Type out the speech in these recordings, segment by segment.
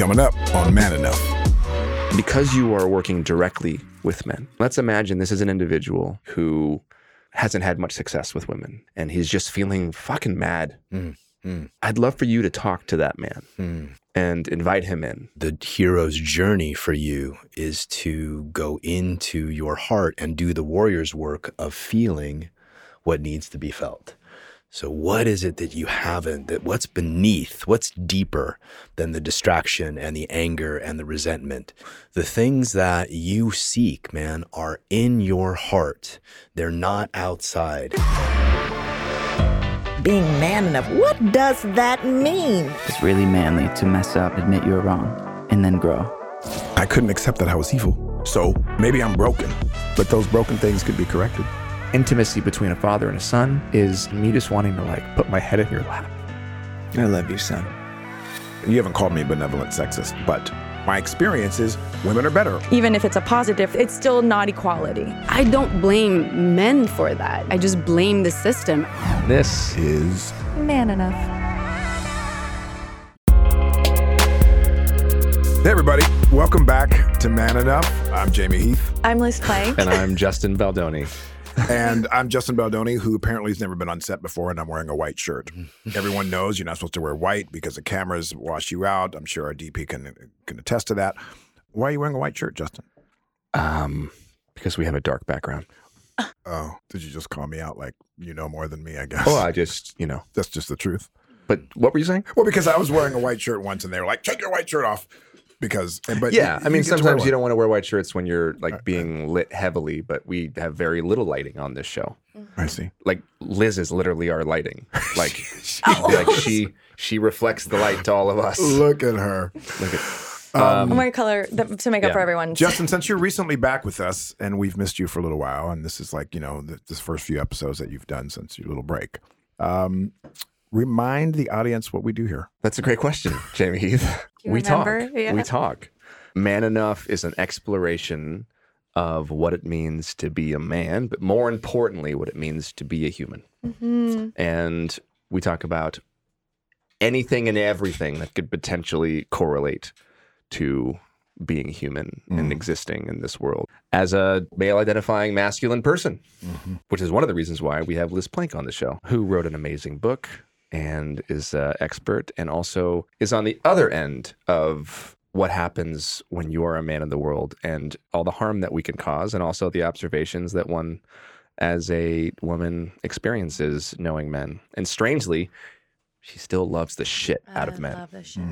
coming up on Man Enough. Because you are working directly with men, let's imagine this is an individual who hasn't had much success with women and he's just feeling fucking mad. Mm, mm. I'd love for you to talk to that man Mm. and invite him in. The hero's journey for you is to go into your heart and do the warrior's work of feeling what needs to be felt. So, what is it that you haven't, that what's beneath, what's deeper than the distraction and the anger and the resentment? The things that you seek, man, are in your heart. They're not outside. Being man enough, what does that mean? It's really manly to mess up, admit you're wrong, and then grow. I couldn't accept that I was evil. So maybe I'm broken, but those broken things could be corrected. Intimacy between a father and a son is me just wanting to like put my head in your lap. I love you, son. You haven't called me benevolent sexist, but my experience is women are better. Even if it's a positive, it's still not equality. I don't blame men for that. I just blame the system. This Is Man enough. hey everybody, welcome back to Man Enough. I'm Jamie Heath, I'm Liz Plank. and I'm Justin Baldoni. and I'm Justin Baldoni, who apparently has never been on set before, and I'm wearing a white shirt. Everyone knows you're not supposed to wear white because the cameras wash you out. I'm sure our DP can can attest to that. Why are you wearing a white shirt, Justin? Um, because we have a dark background. Oh, did you just call me out like you know more than me? I guess. Oh, I just, you know. That's just the truth. But what were you saying? Well, because I was wearing a white shirt once, and they were like, "Take your white shirt off," because. and- But Yeah, I mean, get sometimes you don't want to wear white shirts when you're like Right, being lit heavily, but we have very little lighting on this show. I see. Like Liz is literally our lighting. Like, like she she reflects the light to all of us. Look at her, Look at Um, I'm wearing color th- to make up yeah. for everyone. Justin. Since you're recently back with us, and we've missed you for a little while, and this is like you know the, this first few episodes that you've done since your little break. Um, remind the audience what we do here. That's a great question, Jamie Heath. you we talk. Yeah. We talk. Man Enough is an exploration of what it means to be a man, but more importantly, what it means to be a human. Mhm. And we talk about anything and everything that could potentially correlate to being human and Mm. existing in this world as a male identifying masculine person, which is one of the reasons why we have Liz Plank on the show, who wrote an amazing book and is an expert and also is on the other end of what happens when you are a man in the world and all the harm that we can cause and also the observations that one as a woman experiences knowing men. And strangely, she still loves the shit out of I men. love this shit.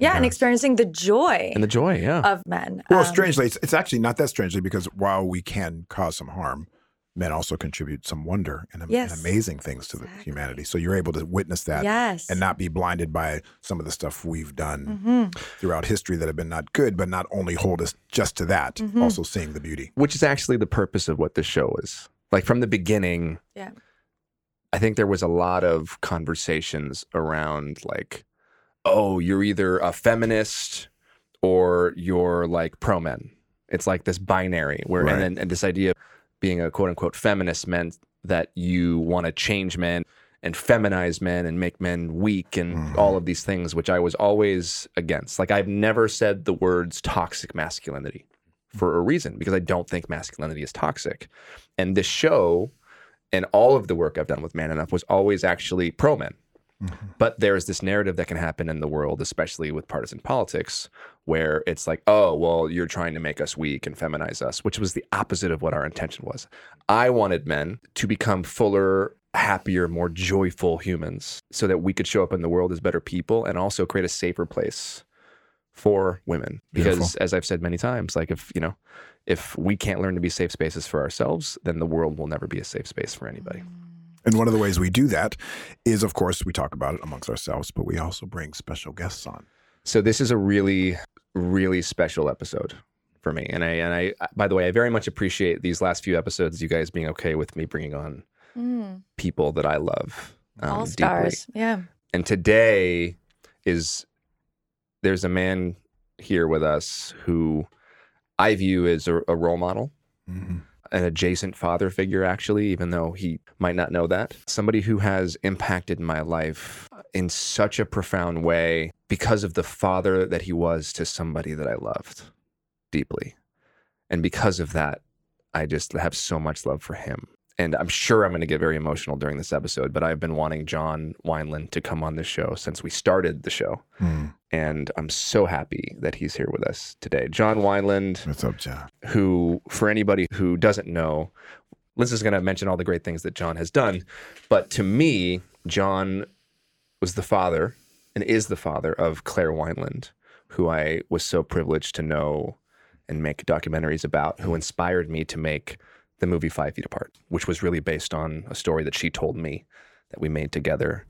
Yeah, and experiencing the joy And the joy, yeah. of men. Well, Um, strangely, it's, it's actually not that strangely because while we can cause some harm, men also contribute some wonder and, am- and amazing things to the Exactly. humanity. So you're able to witness that Yes. and not be blinded by some of the stuff we've done Mhm. throughout history that have been not good, but not only hold us just to that, Mhm. also seeing the beauty. Which is actually the purpose of what this show is. Like from the beginning, Yeah. I think there was a lot of conversations around like, oh, you're either a feminist or you're like pro men. It's like this binary where Right. and then and this idea of being a quote unquote feminist meant that you want to change men and feminize men and make men weak and Mhm. all of these things, which I was always against. Like I've never said the words toxic masculinity for a reason because I don't think masculinity is toxic. And this show and all of the work I've done with Man Enough was always actually pro men. But there's this narrative that can happen in the world, especially with partisan politics, where it's like, oh, well, you're trying to make us weak and feminize us, which was the opposite of what our intention was. I wanted men to become fuller, happier, more joyful humans so that we could show up in the world as better people and also create a safer place for women. Because Beautiful. as I've said many times, like if, you know, if we can't learn to be safe spaces for ourselves, then the world will never be a safe space for anybody. Mm. And one of the ways we do that is, of course, we talk about it amongst ourselves, but we also bring special guests on. So this is a really, really special episode for me. And I and I by the way, I very much appreciate these last few episodes, you guys being okay with me bringing on Mm. people that I love. um, All deeply. stars. Yeah. And today is there's a man here with us who I view as a, a role model. Mhm. An adjacent father figure, actually, even though he might not know that. Somebody who has impacted my life in such a profound way because of the father that he was to somebody that I loved deeply. And because of that, I just have so much love for him. And I'm sure I'm going to get very emotional during this episode, but I've been wanting John Wineland to come on this show since we started the show. Hmm. And I'm so happy that he's here with us today. John Wineland, What's up, John? who, for anybody who doesn't know, Liz is going to mention all the great things that John has done. But to me, John was the father and is the father of Claire Wineland, who I was so privileged to know and make documentaries about, who inspired me to make the movie Five Feet Apart, which was really based on a story that she told me that we made together.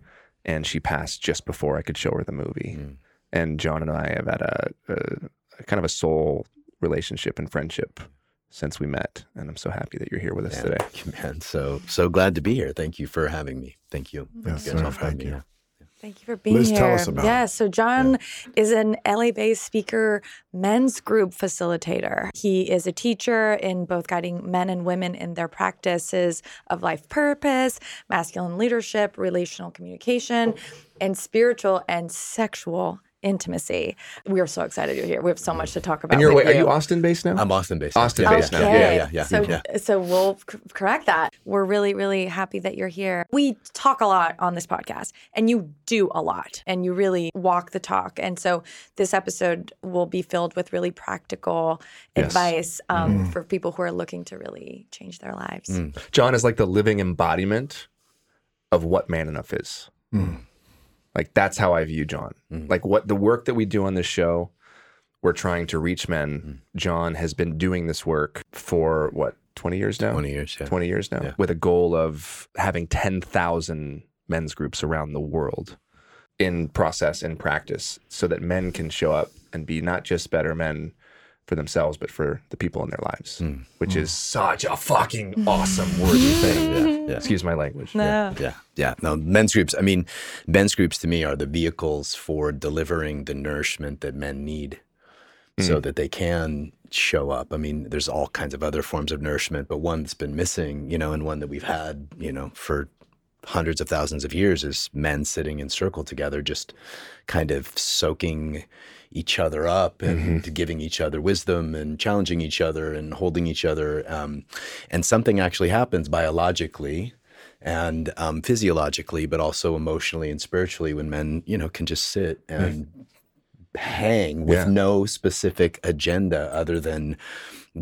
And she passed just before I could show her the movie. Hmm. And John and I have had a, a, a kind of a soul relationship and friendship since we met. And I'm so happy that you're here with us Man, today. man, so so glad to be here. Thank you for having me. Thank you. Yes, You guys sir. all for having Thank me. you. Thank you for being Liz, here. tell us about yeah, so John is an LA-based speaker, men's group facilitator. He is a teacher in both guiding men and women in their practices of life purpose, masculine leadership, relational communication, and spiritual and sexual intimacy. We are so excited you're here. We have so much to talk about. And you're, with wait, are you. you Austin based now? I'm Austin based. Austin yeah, based yeah, now. Yeah, yeah, yeah. yeah, So, yeah. so we'll c- correct that. We're really, really happy that you're here. We talk a lot on this podcast, and you do a lot, and you really walk the talk. And so this episode will be filled with really practical Yes. advice um, Mm-hmm. for people who are looking to really change their lives. Mm. John is like the living embodiment of what man enough is. Like that's how I view John. Mm-hmm. Like what the work that we do on this show, we're trying to reach men. Mm-hmm. John has been doing this work for what, 20 years now? 20 years, yeah. 20 years now Yeah. with a goal of having 10,000 men's groups around the world in process and practice so that men can show up and be not just better men for themselves but for the people in their lives hmm. which hmm. is such a fucking awesome wordy thing Yeah, yeah. excuse my language No. Yeah, yeah. No, men's groups. I mean, men's groups to me are the vehicles for delivering the nourishment that men need, so hmm. that they can show up. I mean, there's all kinds of other forms of nourishment, but one that's been missing, you know, and one that we've had, you know, for hundreds of thousands of years is men sitting in circle together, just kind of soaking each other up and giving each other wisdom and challenging each other and holding each other. Um, and something actually happens biologically and um, physiologically, but also emotionally and spiritually when men, you know, can just sit and hang with Yeah. no specific agenda other than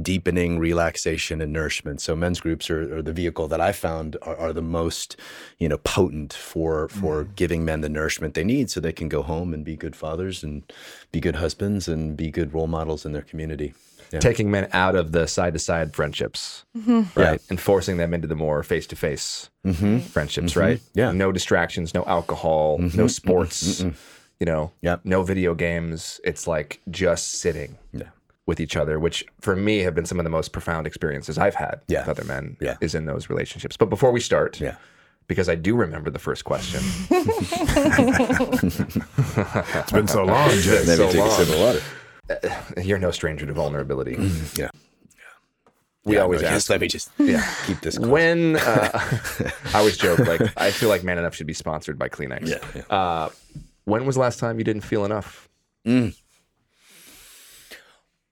deepening relaxation and nourishment. So men's groups are, are the vehicle that I found are, are the most, you know, potent for for mm. giving men the nourishment they need so they can go home and be good fathers and be good husbands and be good role models in their community. Yeah. taking men out of the side to side friendships mm-hmm. right and forcing them into the more face to face friendships mm-hmm. right Yeah. no distractions no alcohol mm-hmm. no sports you know Yep. no video games it's like just sitting Yeah. With each other, which for me have been some of the most profound experiences I've had Yeah. with other men Yeah. is in those relationships. But before we start, Yeah. because I do remember the first question. It's been so long, Jay. Maybe Maybe so take a sip long. of water. You're no stranger to vulnerability. Yeah. We Yeah, always no, ask. just let me just Yeah. keep this close. When uh, I always joke, like I feel like Man Enough should be sponsored by Kleenex. Yeah, yeah. Uh, when was the last time you didn't feel enough?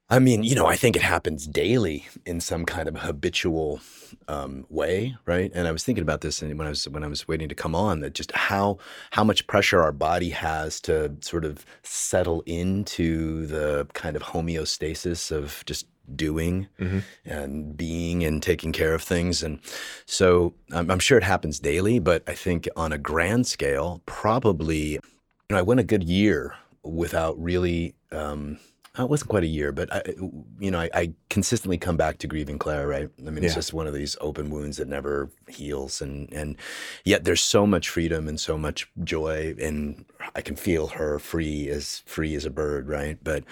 I mean, you know, I think it happens daily in some kind of habitual um, way, right? And I was thinking about this and when I was when I was waiting to come on, that just how how much pressure our body has to sort of settle into the kind of homeostasis of just doing and being and taking care of things. And so I'm, I'm sure it happens daily, but I think on a grand scale, probably, you know, I went a good year without really. Um, it wasn't quite a year, but I, you know, I, I consistently come back to grieving Claire. Right? I mean, it's just one of these open wounds that never heals, and and yet there's so much freedom and so much joy, and I can feel her free as free as a bird. Right? But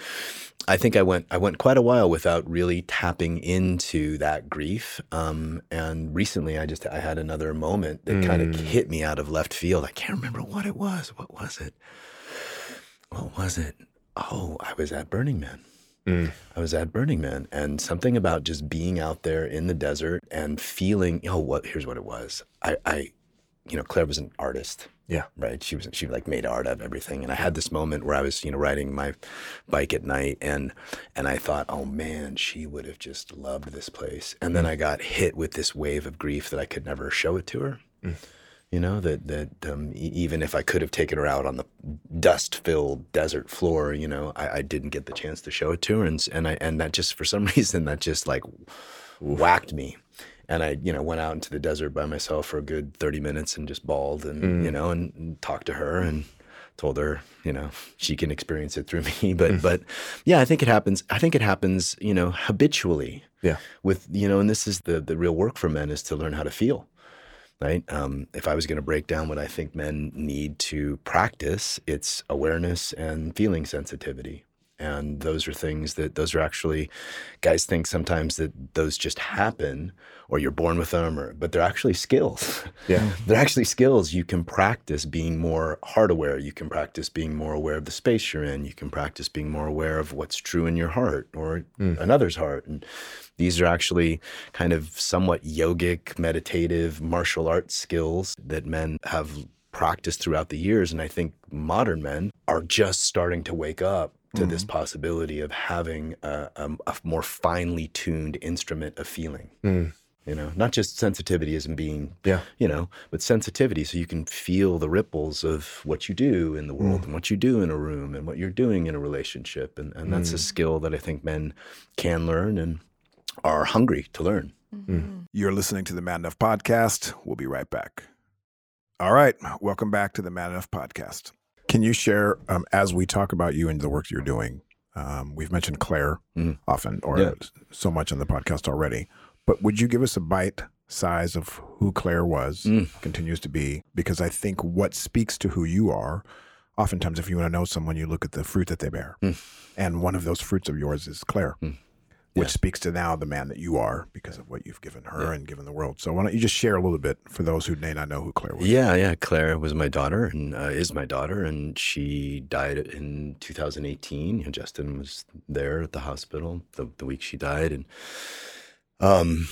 I think I went I went quite a while without really tapping into that grief. Um, and recently, I just I had another moment that kind of hit me out of left field. I can't remember what it was. What was it? What was it? Oh, I was at Burning Man. Mm. I was at Burning Man, and something about just being out there in the desert and feeling, oh, what? Here's what it was. I, I, you know, Claire was an artist. Yeah. Right. She was she like made art of everything. And I had this moment where I was, you know, riding my bike at night and and I thought, oh man, she would have just loved this place. And then I got hit with this wave of grief that I could never show it to her. You know, that that um, e- even if I could have taken her out on the dust-filled desert floor, you know, I, I didn't get the chance to show it to her, and and I and that just for some reason that just like whacked me. And I, you know, went out into the desert by myself for a good 30 minutes and just bawled and, you know, and, and talked to her and told her, you know, she can experience it through me. But, but yeah, I think it happens. I think it happens, you know, habitually Yeah. with, you know, and this is the, the real work for men is to learn how to feel. Right. Um, if I was going to break down what I think men need to practice, it's awareness and feeling sensitivity. And those are things that those are actually guys think sometimes that those just happen or you're born with them or but they're actually skills. Yeah. they're actually skills you can practice being more heart aware. You can practice being more aware of the space you're in. You can practice being more aware of what's true in your heart or mm. another's heart. And these are actually kind of somewhat yogic, meditative, martial arts skills that men have practiced throughout the years. And I think modern men are just starting to wake up to this mm-hmm. possibility of having a, a, a more finely tuned instrument of feeling. Mm. You know, not just sensitivity as in being, Yeah. you know, but sensitivity so you can feel the ripples of what you do in the world mm. and what you do in a room and what you're doing in a relationship. And, and that's a mm. skill that I think men can learn and are hungry to learn. Mm-hmm. You're listening to the Man Enough podcast. We'll be right back. All right. Welcome back to the Man Enough podcast. Can you share, um, as we talk about you and the work you're doing? Um, we've mentioned Claire Mhm. often or Yeah. so much on the podcast already, but would you give us a bite size of who Claire was, Mm. continues to be? Because I think what speaks to who you are, oftentimes, if you want to know someone, you look at the fruit that they bear. Mm. And one of those fruits of yours is Claire Mm. Which Yeah. speaks to now the man that you are because of what you've given her and given the world. So why don't you just share a little bit for those who may not know who Claire was? Yeah, yeah. Claire was my daughter and uh, is my daughter, and she died in 2018. You know, Justin was there at the hospital the, the week she died, and um,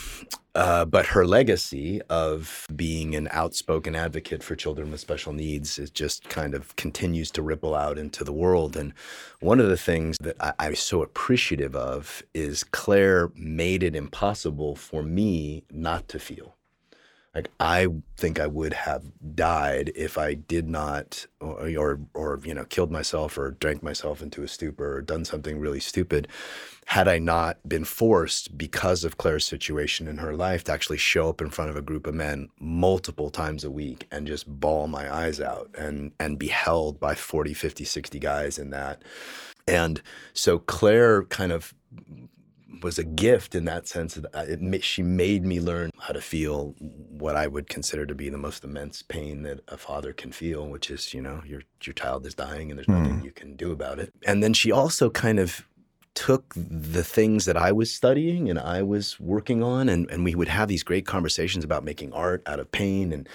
uh, but her legacy of being an outspoken advocate for children with special needs is just kind of continues to ripple out into the world. And one of the things that I, I'm so appreciative of is Claire made it impossible for me not to feel. Like I think I would have died if I did not, or, or or you know, killed myself or drank myself into a stupor or done something really stupid, had I not been forced because of Claire's situation in her life to actually show up in front of a group of men multiple times a week and just bawl my eyes out and and be held by 40, 50, 60 guys in that. And so Claire kind of was a gift in that sense. That uh, it, she made me learn how to feel what I would consider to be the most immense pain that a father can feel, which is, you know, your your child is dying and there's nothing mm. you can do about it. And then she also kind of took the things that I was studying and I was working on, and, and we would have these great conversations about making art out of pain. And,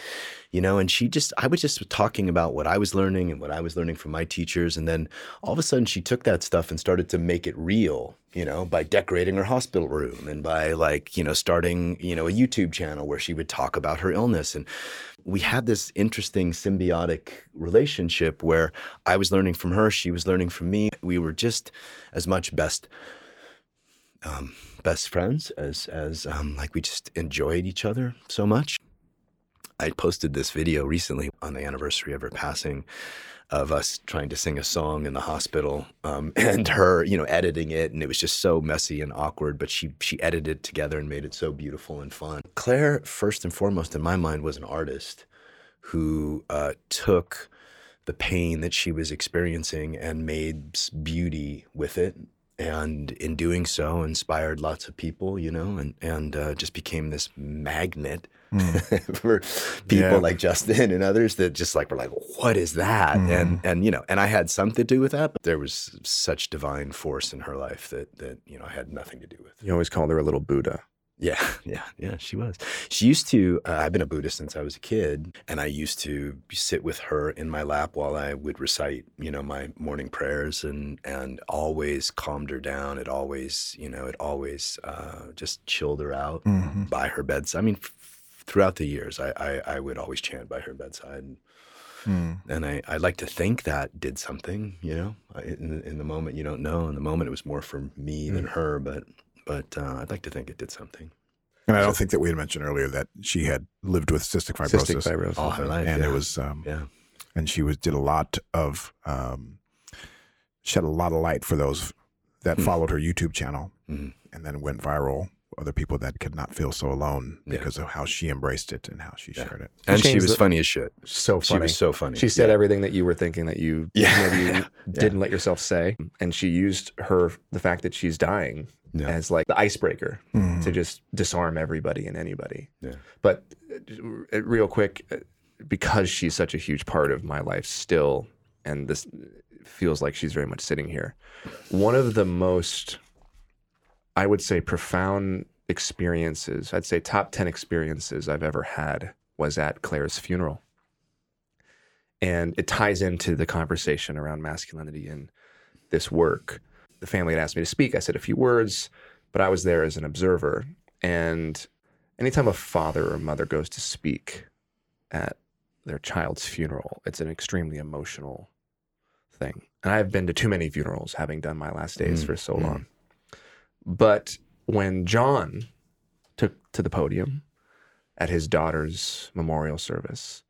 you know, and she just, I was just talking about what I was learning and what I was learning from my teachers. And then all of a sudden she took that stuff and started to make it real, you know, by decorating her hospital room and by like, you know, starting, you know, a YouTube channel where she would talk about her illness. And we had this interesting symbiotic relationship where I was learning from her, she was learning from me. We were just as much best um, best friends as as um, like we just enjoyed each other so much. I posted this video recently on the anniversary of her passing of us trying to sing a song in the hospital um, and her you know editing it and it was just so messy and awkward but she she edited it together and made it so beautiful and fun. Claire first and foremost in my mind was an artist who uh, took the pain that she was experiencing and made beauty with it and in doing so inspired lots of people you know and and uh, just became this magnet for people Yeah. like Justin and others that just like were like what is that and and you know and I had something to do with that but there was such divine force in her life that that you know I had nothing to do with You always called her a little Buddha. Yeah, yeah, yeah, she was. She used to, uh, I've been a Buddhist since I was a kid, and I used to sit with her in my lap while I would recite, you know, my morning prayers and, and always calmed her down. It always, you know, it always uh, just chilled her out Mm-hmm. by her bedside. I mean, throughout the years, I, I, I would always chant by her bedside. Mm. And I, I like to think that did something, you know, in, the- in the moment you don't know. In the moment, it was more for me than her, but, but uh, I'd like to think it did something. And I don't think that we had mentioned earlier that she had lived with cystic fibrosis. Cystic fibrosis. All her life. and yeah. it was um, yeah. and she was did a lot of um, shed a lot of light for those that Hmm. followed her YouTube channel Mhm. and then went viral. Other people that could not feel so alone Yeah. because of how she embraced it and how she Yeah. shared it. And she changed was the- funny as shit. So funny. She funny. was so funny. She said Yeah. everything that you were thinking that you Yeah. maybe Yeah. didn't let yourself say, and she used her the fact that she's dying Yeah. as like the icebreaker Mhm. to just disarm everybody and anybody. Yeah. But uh, real quick, uh, because she's such a huge part of my life still, and this feels like she's very much sitting here. One of the most, I would say, profound experiences, I'd say top 10 experiences I've ever had was at Claire's funeral. And it ties into the conversation around masculinity in this work. The family had asked me to speak. I said a few words, but I was there as an observer. And anytime a father or mother goes to speak at their child's funeral, it's an extremely emotional thing. And I've been to too many funerals, having done my last days Mm, for so mm. long. But when John took to the podium at his daughter's memorial service,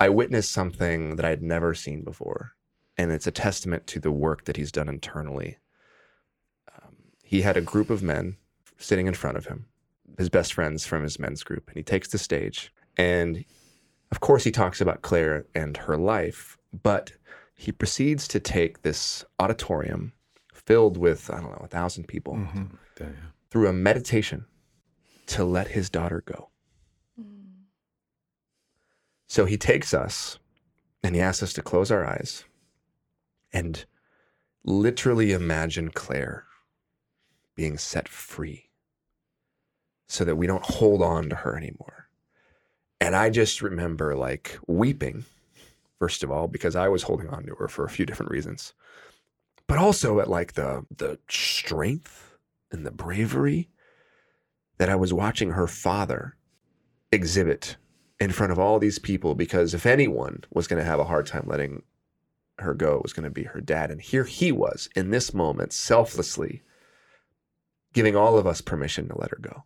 I witnessed something that I had never seen before. And it's a testament to the work that he's done internally. Um, he had a group of men sitting in front of him, his best friends from his men's group, and he takes the stage. And of course, he talks about Claire and her life, but he proceeds to take this auditorium filled with, I don't know, a thousand people Mhm. Yeah. through a meditation to let his daughter go. So he takes us and he asks us to close our eyes and literally imagine Claire being set free so that we don't hold on to her anymore. And I just remember like weeping, first of all, because I was holding on to her for a few different reasons, but also at like the, the strength and the bravery that I was watching her father exhibit in front of all these people because if anyone was going to have a hard time letting her go, it was going to be her dad. And here he was in this moment, selflessly giving all of us permission to let her go.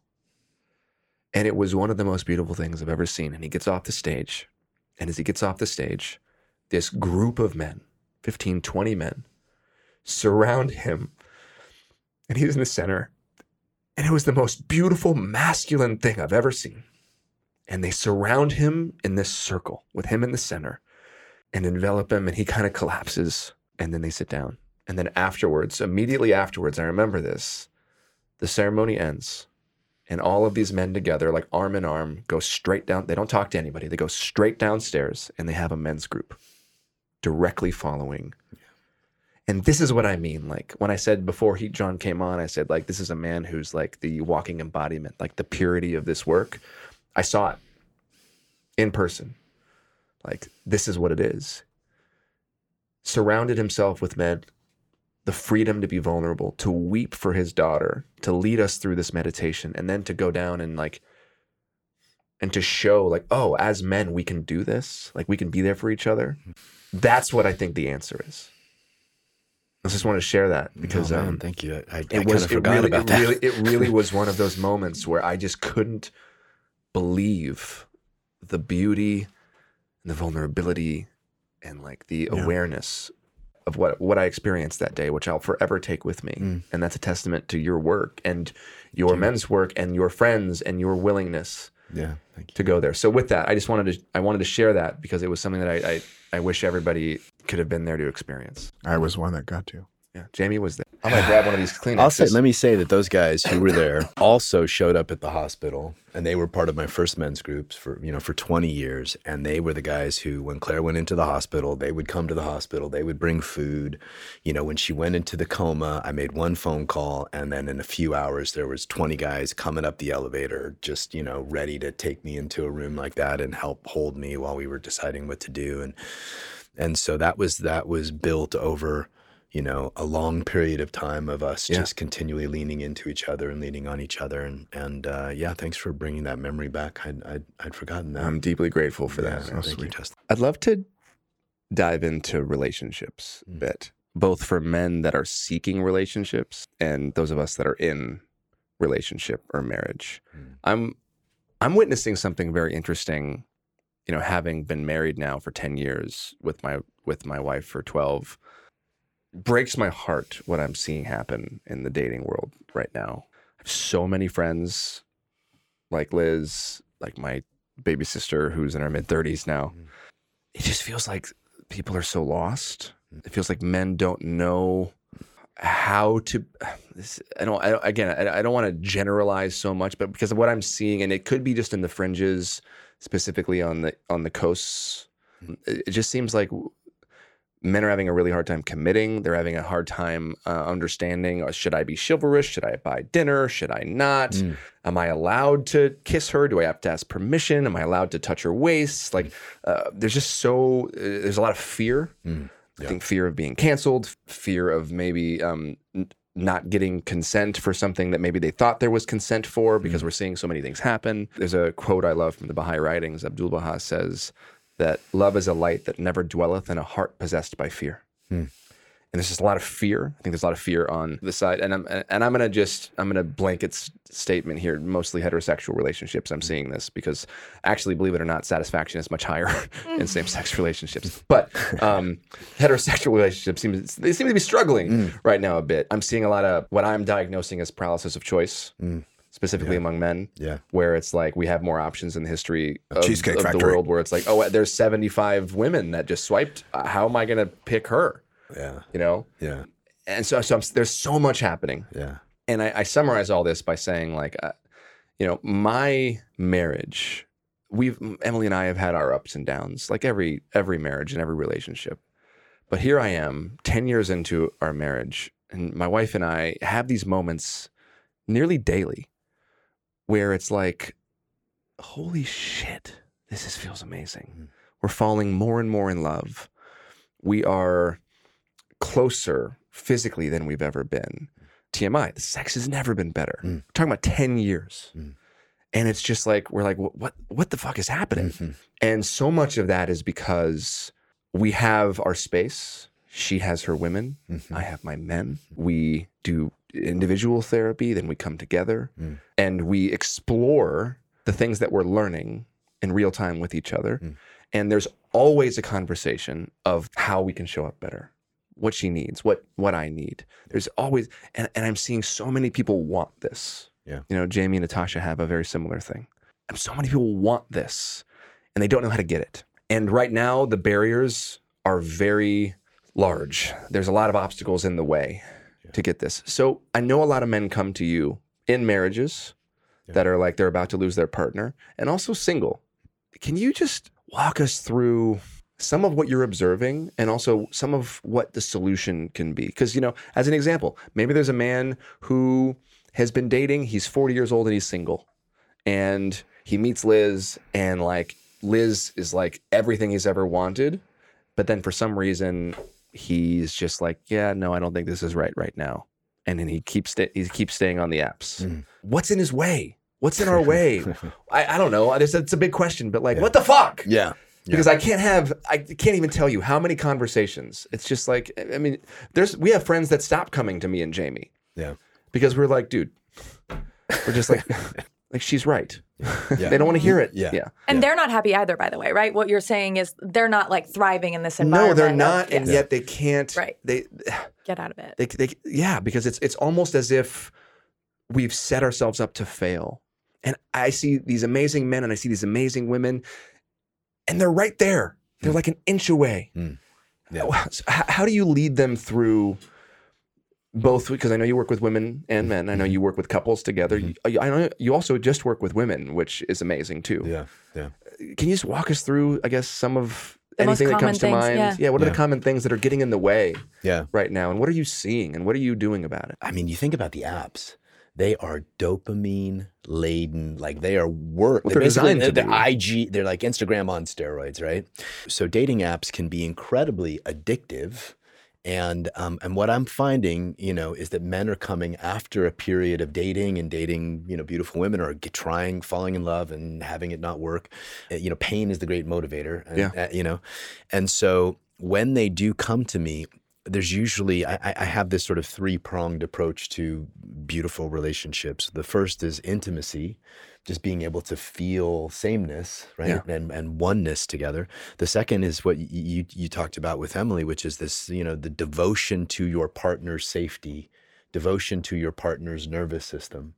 And it was one of the most beautiful things I've ever seen. And he gets off the stage. And as he gets off the stage, this group of men, 15, 20 men, surround him. And he's in the center. And it was the most beautiful masculine thing I've ever seen. And they surround him in this circle with him in the center and envelop him. And he kind of collapses. And then they sit down. And then afterwards, immediately afterwards, I remember this the ceremony ends. And all of these men together, like arm in arm, go straight down. They don't talk to anybody. They go straight downstairs and they have a men's group directly following and this is what I mean. Like when I said before he John came on, I said like this is a man who's like the walking embodiment, like the purity of this work. I saw it in person. Like this is what it is. Surrounded himself with men, the freedom to be vulnerable, to weep for his daughter, to lead us through this meditation, and then to go down and like and to show like, oh, as men, we can do this. Like we can be there for each other. Mm-hmm. That's what I think the answer is. I just want to share that because oh, man, um, thank you. I, I, I it kind was of it forgot really, about it that. really it really was one of those moments where I just couldn't believe the beauty and the vulnerability and like the Yeah. awareness of what what I experienced that day, which I'll forever take with me. Mm. And that's a testament to your work and your men's work and your friends and your willingness yeah, thank you. to go there. So with that, I just wanted to I wanted to share that because it was something that I I, I wish everybody could have been there to experience. I was one that got to. Yeah, Jamie was there. I'm gonna grab one of these Kleenexes. I'll say, let me say that those guys who were there also showed up at the hospital, and they were part of my first men's groups for you know for 20 years. And they were the guys who, when Claire went into the hospital, they would come to the hospital. They would bring food. You know, when she went into the coma, I made one phone call, and then in a few hours, there was 20 guys coming up the elevator, just you know, ready to take me into a room like that and help hold me while we were deciding what to do. And and so that was that was built over you know a long period of time of us Yeah. just continually leaning into each other and leaning on each other and and uh, yeah thanks for bringing that memory back i'd i'd, I'd forgotten that I'm deeply grateful for Yeah, that. thank you, Justin. I'd love to dive into relationships a Mm. bit, both for men that are seeking relationships and those of us that are in relationship or marriage. Mm. I'm I'm witnessing something very interesting, you know, having been married now for 10 years with my with my wife for 12 breaks my heart what I'm seeing happen in the dating world right now. I have so many friends like Liz, like my baby sister who's in her mid 30s now. Mm. It just feels like people are so lost. Mm. It feels like men don't know how to this, I don't, I don't again I, I don't want to generalize so much but because of what I'm seeing and it could be just in the fringes specifically on the on the coasts mm. it, it just seems like men are having a really hard time committing. They're having a hard time uh, understanding uh, should I be chivalrous? Should I buy dinner? Should I not? Mm. am I allowed to kiss her? Do I have to ask permission? Am I allowed to touch her waist? Like uh, there's just so uh, there's a lot of fear. Mm, I think fear of being canceled, fear of maybe um, n- not getting consent for something that maybe they thought there was consent for because we're seeing so many things happen. There's a quote I love from the Baha'i writings. Abdul Baha says that love is a light that never dwelleth in a heart possessed by fear. Hmm. And there's just a lot of fear. I think there's a lot of fear on the side, and I'm and I'm gonna just I'm gonna blanket statement here. Mostly heterosexual relationships. I'm seeing this because actually, believe it or not, satisfaction is much higher in same-sex relationships. But um, heterosexual relationships seem they seem to be struggling right now a bit. I'm seeing a lot of what I'm diagnosing as paralysis of choice, Mm. Specifically among men yeah. where it's like we have more options in the history of, Cheesecake of the world where it's like oh there's 75 women that just swiped. Uh, how am i going to pick her? Yeah. You know? Yeah. And so, so I'm, there's so much happening. Yeah. And I, I summarize all this by saying like uh, you know my marriage we've emily and i have had our ups and downs like every every marriage and every relationship. But here i am 10 years into our marriage and my wife and i have these moments nearly daily where it's like holy shit this is, feels amazing we're falling more and more in love we are closer physically than we've ever been TMI. The sex has never been better. Mm. We're talking about 10 years. Mm. And it's just like, we're like, what, what the fuck is happening? Mhm. And so much of that is because we have our space. She has her women. Mhm. I have my men. We do individual therapy, then we come together Mm. and we explore the things that we're learning in real time with each other. Mm. And there's always a conversation of how we can show up better, what she needs, what what I need. There's always and, and I'm seeing so many people want this. Yeah. You know, Jamie and Natasha have a very similar thing. And so many people want this and they don't know how to get it. And right now the barriers are very large. There's a lot of obstacles in the way to get this. So I know a lot of men come to you in marriages that are like they're about to lose their partner and also single. Can you just walk us through some of what you're observing and also some of what the solution can be? Because, you know, as an example, maybe there's a man who has been dating, he's 40 years old and he's single. And he meets Liz and like Liz is like everything he's ever wanted. But then for some reason, he's just like, yeah, no, I don't think this is right right now. And then he keeps sta- he keeps staying on the apps. Mm. What's in his way? What's in our way? I, I don't know. It's, it's a big question, but like, Yeah. what the fuck? yeah Because I can't have, I can't even tell you how many conversations. It's just like, I mean, there's, we have friends that stop coming to me and Jamie yeah because we're like, dude, we're just like, like she's right. yeah They don't want to hear it. Yeah. yeah. And they're not happy either, by the way, right? What you're saying is they're not like thriving in this environment. No, they're of- not, and yes, yet they can't. Right. They, get out of it. they, they, yeah, because it's it's almost as if we've set ourselves up to fail. And I see these amazing men and I see these amazing women, and they're right there. They're like an inch away. Mm. Yeah. How, how do you lead them through both because I know you work with women and men. I know mm-hmm. you work with couples together. Mm-hmm. You- I know you also just work with women, which is amazing too. Yeah, yeah. Uh, can you just walk us through, I guess, some of The anything that common comes to mind? yeah. what are Yeah. the common things that are getting in the way Yeah. right now? And what are you seeing and what are you doing about it? I mean, you think about the apps. They are dopamine laden. Like they are work. What they're basically- designed to they're. IG. They're like Instagram on steroids, right? So dating apps can be incredibly addictive. And um, and what I'm finding, you know, is that men are coming after a period of dating and dating, you know, beautiful women or trying, falling in love and having it not work. Uh, You know, pain is the great motivator. And, Yeah. uh, you know, and so when they do come to me, there's usually I, I- I have this sort of three pronged approach to beautiful relationships. The first is intimacy, just being able to feel sameness, right, Yeah. and and oneness together. The second is what you you talked about with Emily, which is this you know the devotion to your partner's safety, devotion to your partner's nervous system,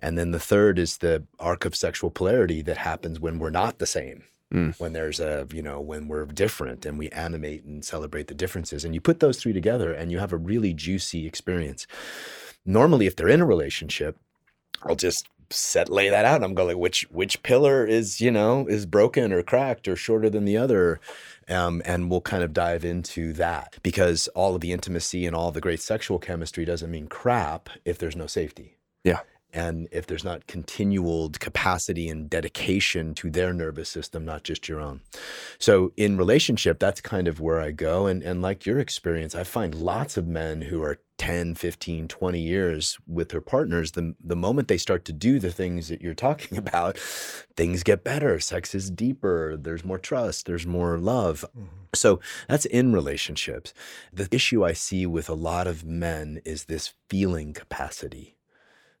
and then the third is the arc of sexual polarity that happens when we're not the same Mm. when there's a you know when we're different and we animate and celebrate the differences and you put those three together and you have a really juicy experience normally if they're in a relationship i'll just set lay that out and i'm going like which which pillar is you know is broken or cracked or shorter than the other um, and we'll kind of dive into that because all of the intimacy and all the great sexual chemistry doesn't mean crap if there's no safety Yeah. and if there's not continual capacity and dedication to their nervous system, not just your own. So in relationship, that's kind of where I go. And, and like your experience, I find lots of men who are 10, 15, 20 years with their partners, the, the moment they start to do the things that you're talking about, things get better. Sex is deeper. There's more trust. There's more love. Mm-hmm. So that's in relationships. The issue I see with a lot of men is this feeling capacity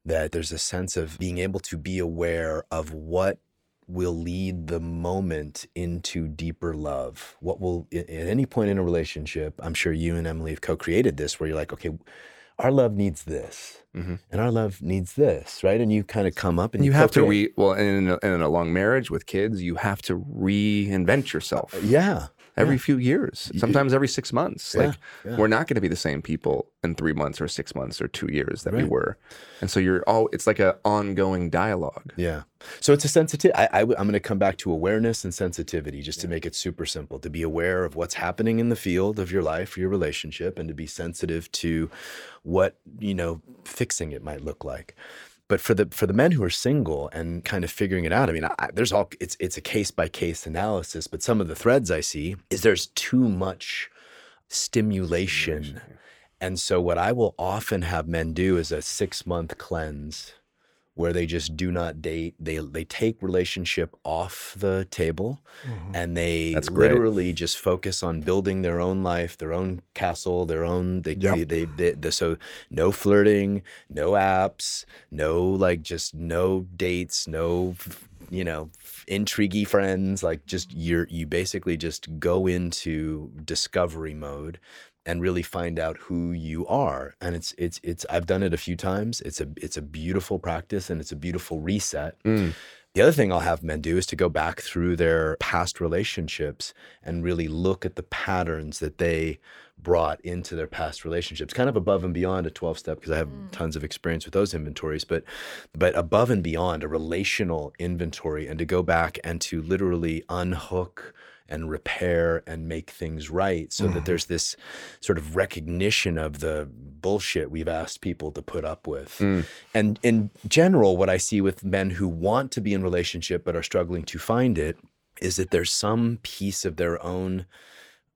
that there's a sense of being able to be aware of what will lead the moment into deeper love. What will, at any point in a relationship, I'm sure you and Emily have co created this where you're like, okay, our love needs this. Mhm. And our love needs this, right? And you kind of come up and you, you have to re well, in a, in a long marriage with kids, you have to reinvent yourself Yeah. Every yeah. few years, sometimes every six months. Yeah, Like yeah. we're not going to be the same people in three months or six months or two years that we were, and so you're all. It's like an ongoing dialogue. Yeah. So it's a sensitive. I, I, am going to come back to awareness and sensitivity just to make it super simple to be aware of what's happening in the field of your life, your relationship, and to be sensitive to what, you know, fixing it might look like. But for the for the men who are single and kind of figuring it out, I mean, I, there's all it's it's a case by case analysis. But some of the threads I see is there's too much stimulation. And so what I will often have men do is a six month cleanse where they just do not date. They they take relationship off the table mm-hmm. and they That's literally just focus on building their own life, their own castle, their own they, Yep. they, they, they, they- so no flirting, no apps, no like just no dates, no you know intriguey friends like just you're you basically just go into discovery mode and really find out who you are and it's it's it's I've done it a few times it's a it's a beautiful practice and it's a beautiful reset Mm. the other thing I'll have men do is to go back through their past relationships and really look at the patterns that they brought into their past relationships kind of above and beyond a 12 step because I have tons of experience with those inventories but but above and beyond a relational inventory and to go back and to literally unhook and repair and make things right so that there's this sort of recognition of the bullshit we've asked people to put up with. Mm. And in general, what I see with men who want to be in relationship but are struggling to find it is that there's some piece of their own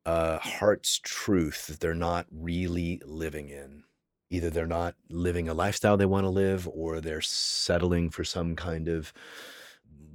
uh, heart's truth that they're not really living in. Either they're not living a lifestyle they want to live, or they're settling for some kind of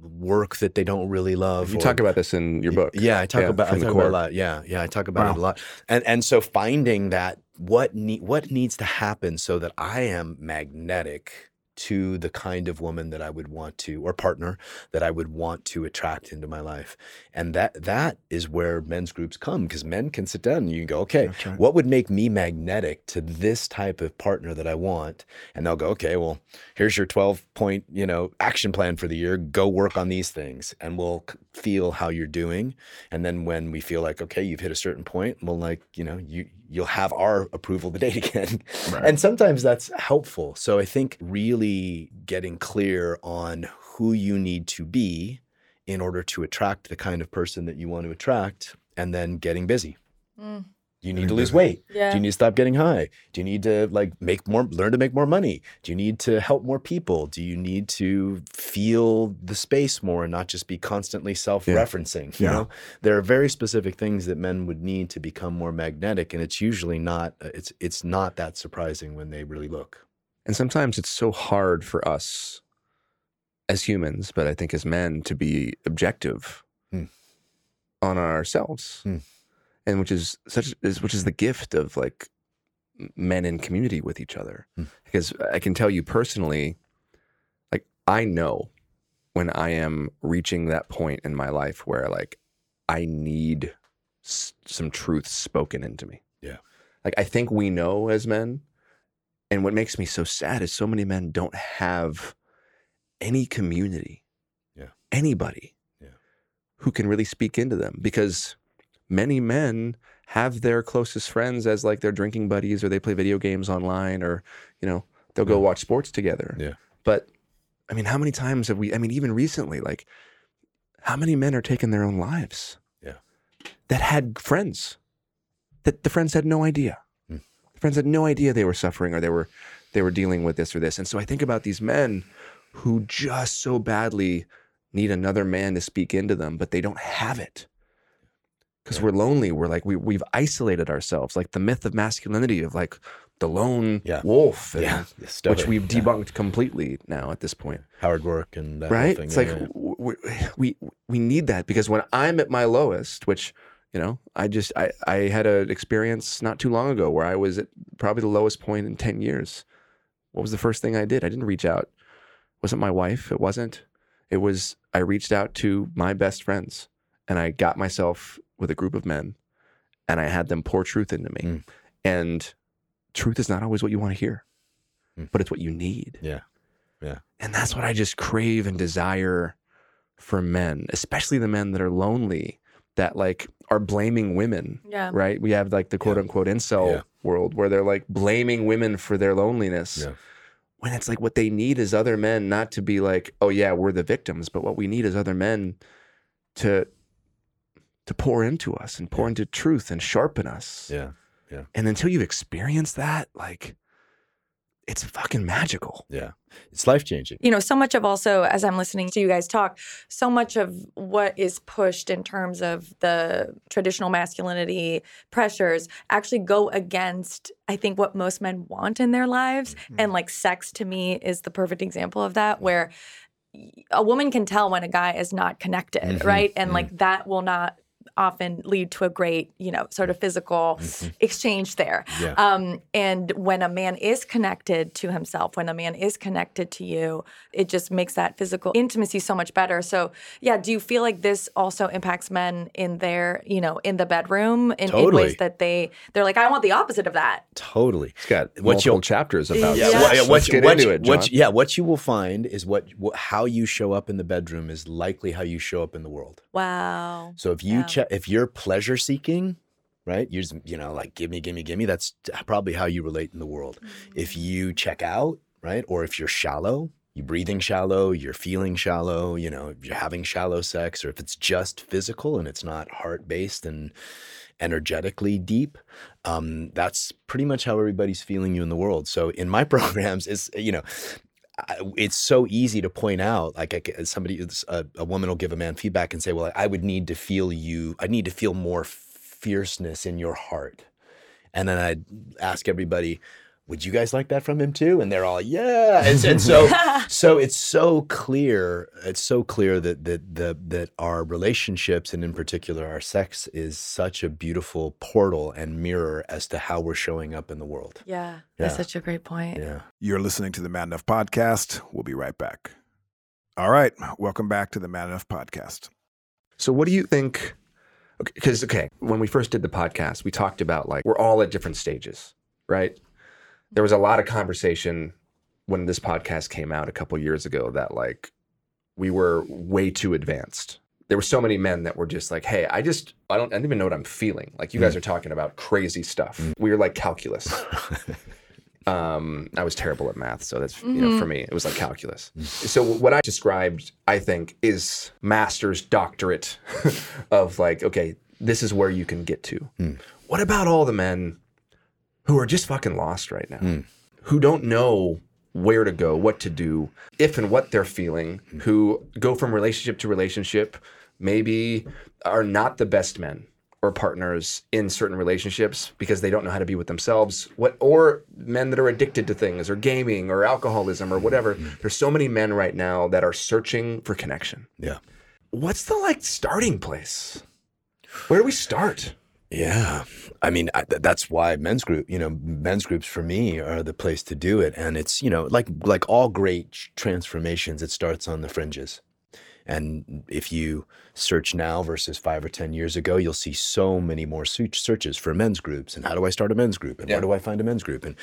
work that they don't really love. You or- talk about this in your book. yeah, I talk Yeah, about I talk about it a lot. Yeah, yeah, I talk about it a lot. And and so finding that what need what needs to happen so that I am magnetic to the kind of woman that I would want to or partner that I would want to attract into my life. And that that is where men's groups come because men can sit down and you can go, okay, right. what would make me magnetic to this type of partner that I want? And they'll go, okay, well, here's your 12 point, you know, action plan for the year. Go work on these things and we'll feel how you're doing. And then when we feel like, okay, you've hit a certain point, we'll like, you know, you you'll have our approval to date again. Right. And sometimes that's helpful. So I think really getting clear on who you need to be in order to attract the kind of person that you want to attract and then getting busy. Mm. Do you need to lose weight? Yeah. Do you need to stop getting high? Do you need to like make more, learn to make more money? Do you need to help more people? Do you need to feel the space more and not just be constantly self-referencing? You Yeah. know, there are very specific things that men would need to become more magnetic, and it's usually not. uh, It's it's not that surprising when they really look. And sometimes it's so hard for us as humans, but I think as men to be objective Hmm. on ourselves. Hmm. And which is such is which is the gift of like men in community with each other. Hmm. Because I can tell you personally, like I know when I am reaching that point in my life where like I need s- some truth spoken into me. Yeah. Like I think we know as men, and what makes me so sad is so many men don't have any community, Yeah. anybody, Yeah. who can really speak into them because many men have their closest friends as like their drinking buddies or they play video games online or you know they'll go Yeah. watch sports together. Yeah. But I mean, how many times have we? I mean, even recently, like how many men are taking their own lives? Yeah. That had friends that the friends had no idea. Hmm. The friends had no idea they were suffering or they were they were dealing with this or this. And so I think about these men who just so badly need another man to speak into them, but they don't have it. Because Yeah. we're lonely. We're like we we've isolated ourselves, like the myth of masculinity of like the lone Yeah. wolf, and- Yeah, which we've debunked completely now at this point Howard work and that right? thing, It's like yeah. w- w- we we need that because when I'm at my lowest, which you know, I just I I had an experience not too long ago where I was at probably the lowest point in ten years. What was the first thing I did? I didn't reach out. It wasn't my wife. It wasn't. It was I reached out to my best friends and I got myself with a group of men and I had them pour truth into me. Mm. And truth is not always what you want to hear, Mm. but it's what you need. Yeah. Yeah. And that's what I just crave and desire for men, especially the men that are lonely, that like are blaming women, Yeah. right? We have like the quote unquote incel Yeah. world where they're like blaming women for their loneliness. Yeah. When it's like what they need is other men not to be like, oh yeah, we're the victims, but what we need is other men to to pour into us and pour into truth and sharpen us. yeah. Yeah. And until you've experienced that, like it's fucking magical. Yeah. It's life changing. you know, so much of also, as I'm listening to you guys talk, so much of what is pushed in terms of the traditional masculinity pressures actually go against, I think, what most men want in their lives. And like sex to me is the perfect example of that, where a woman can tell when a guy is not connected, Mhm, right? And like that will not often lead to a great, you know, sort of physical exchange there. Yeah. Um, and when a man is connected to himself, when a man is connected to you, it just makes that physical intimacy so much better. So, yeah, do you feel like this also impacts men in their, you know, in the bedroom in, in ways that they they're like, I want the opposite of that. Totally. It's got What multiple you'll- chapters about Yeah. Yeah, sex. what, yeah, Let's what, get what, into it, what- yeah, what you will find is what, what how you show up in the bedroom is likely how you show up in the world. Wow. So if you Yeah. check, if you're pleasure seeking, right? You're just, you know, like give me, give me, give me. That's probably how you relate in the world. If you check out, right, or if you're shallow, you're breathing shallow, you're feeling shallow, you know, you're having shallow sex, or if it's just physical and it's not heart based and energetically deep, um, that's pretty much how everybody's feeling you in the world. So in my programs, is you know. It's so easy to point out. Like somebody, a, a woman will give a man feedback and say, "Well, I would need to feel you. I need to feel more fierceness in your heart." And then I'd ask everybody, "Would you guys like that from him too?" And they're all, "Yeah." And, and so, so it's so clear. It's so clear that that that that our relationships and in particular our sex is such a beautiful portal and mirror as to how we're showing up in the world. Yeah. That's such a great point. Yeah. You're listening to the Man Enough Podcast. We'll be right back. All right. Welcome back to the Man Enough Podcast. So, what do you think? Because, okay, when we first did the podcast, we talked about like we're all at different stages, right? There was a lot of conversation when this podcast came out a couple years ago that like we were way too advanced there were so many men that were just like, "Hey, I just I don't I don't even know what I'm feeling." Like you guys mm. are talking about crazy stuff. Mm. We were like calculus. um, I was terrible at math, so that's you know mm-hmm. for me it was like calculus. Mm. So what I described, I think, is master's doctorate of like, okay, this is where you can get to. What about all the men who are just fucking lost right now, hmm. who don't know where to go, what to do, if and what they're feeling, hmm. who go from relationship to relationship, maybe are not the best men or partners in certain relationships because they don't know how to be with themselves what or men that are addicted to things or gaming or alcoholism or whatever. Hmm. There's so many men right now that are searching for connection. Yeah. what's the like starting place? Where do we start Yeah. I mean, I, that's why men's group, you know, men's groups for me are the place to do it. And it's, you know, like, like all great transformations, it starts on the fringes. And if you search now versus five or 10 years ago, you'll see so many more searches for men's groups. And how do I start a men's group? And Yeah. where do I find a men's group? And,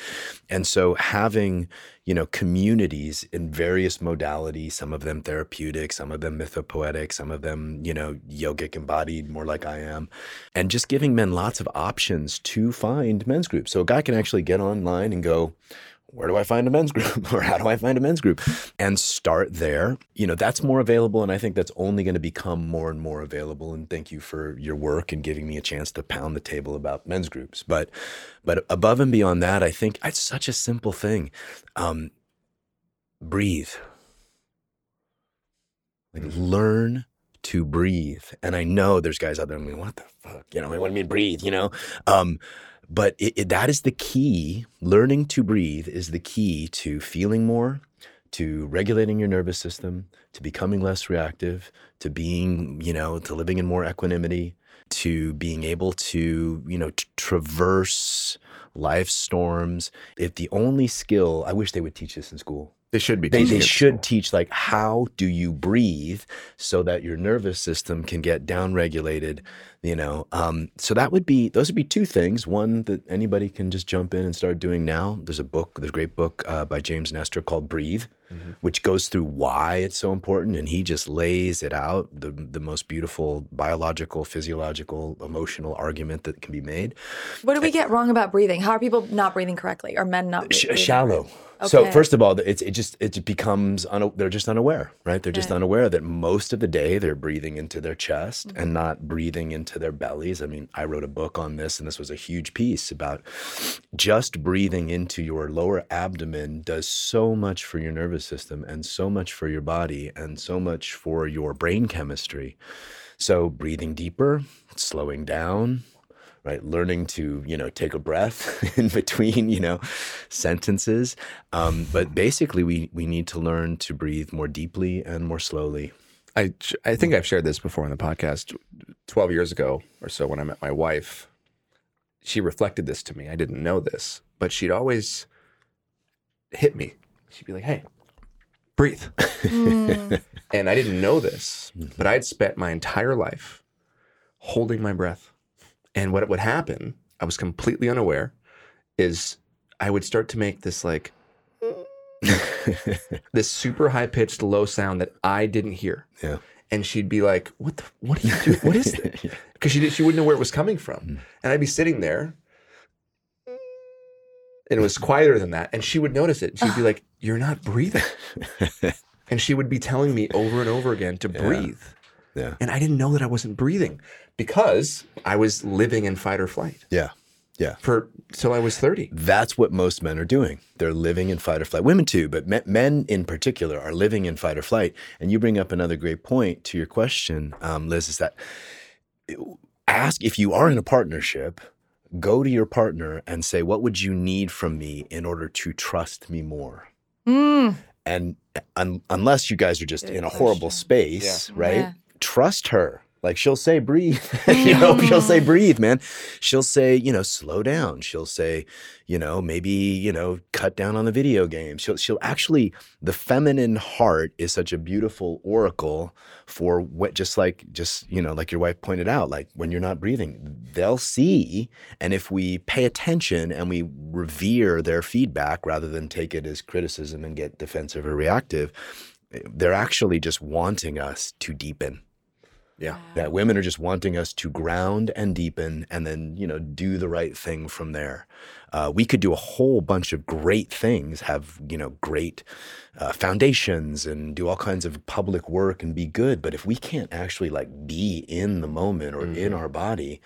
and so having, you know, communities in various modalities, some of them therapeutic, some of them mythopoetic, some of them, you know, yogic embodied, more like I am, and just giving men lots of options to find men's groups. So a guy can actually get online and go, where do I find a men's group or how do I find a men's group and start there. You know, that's more available. And I think that's only going to become more and more available. And thank you for your work and giving me a chance to pound the table about men's groups. But, but above and beyond that, I think it's such a simple thing. Um, breathe. Like learn to breathe. And I know there's guys out there. I mean, what the fuck? You know, what do you mean breathe? You know, um, but it, it, that is the key. Learning to breathe is the key to feeling more, to regulating your nervous system, to becoming less reactive, to being, you know, to living in more equanimity, to being able to, you know, t- traverse life storms. If the only skill, I wish they would teach this in school they should be they, teaching they it. should teach like how do you breathe so that your nervous system can get down regulated you know um, so that would be those would be two things one that anybody can just jump in and start doing now there's a book there's a great book uh, by james nestor called breathe which goes through why it's so important and he just lays it out the, the most beautiful biological physiological emotional argument that can be made What do we get wrong about breathing? How are people not breathing correctly? Are men not Sh- breathing? shallow. So first of all, it's it just it becomes una- they're just unaware, right? They're just Right. unaware that most of the day they're breathing into their chest Mm-hmm. and not breathing into their bellies. I mean, I wrote a book on this, and this was a huge piece about just breathing into your lower abdomen does so much for your nervous system and so much for your body and so much for your brain chemistry. So breathing deeper, slowing down, right? Learning to you know take a breath in between you know sentences. Um, but hmm. basically we we need to learn to breathe more deeply and more slowly. I I think I've shared this before on the podcast. Twelve years ago or so, when I met my wife, she reflected this to me. I didn't know this, but she'd always hit me. She'd be like, "Hey, breathe," hmm. and I didn't know this, mm-hmm. but I'd spent my entire life holding my breath, and what would happen, I was completely unaware, is I would start to make this like this super high pitched low sound that I didn't hear yeah and she'd be like, "What the? What are you doing? What is this?" Because she did, she wouldn't know where it was coming from, mm. and I'd be sitting there, and it was quieter than that, and she would notice it. She'd be like, "You're not breathing," and she would be telling me over and over again to breathe, yeah. And I didn't know that I wasn't breathing because I was living in fight or flight. Yeah yeah. For till I was thirty. that's what most men are doing. They're living in fight or flight. Women too but me- men in particular are living in fight or flight. And you bring up another great point to your question um, liz is that ask if you are in a partnership go to your partner and say what would you need from me in order to trust me more? Mm. and un- unless you guys are just Good in a horrible question. space right? Yeah. Trust her. Like she'll say breathe. You know she'll say breathe man. She'll say you know slow down. She'll say you know maybe you know cut down on the video game. She'll she'll actually the feminine heart is such a beautiful oracle for what just like just you know like your wife pointed out like when you're not breathing they'll see and if we pay attention and we revere their feedback rather than take it as criticism and get defensive or reactive they're actually just wanting us to deepen Yeah. That women are just wanting us to ground and deepen and then, you know, do the right thing from there. Uh, we could do a whole bunch of great things, have, you know, great uh, foundations and do all kinds of public work and be good. But if we can't actually like be in the moment or in our body,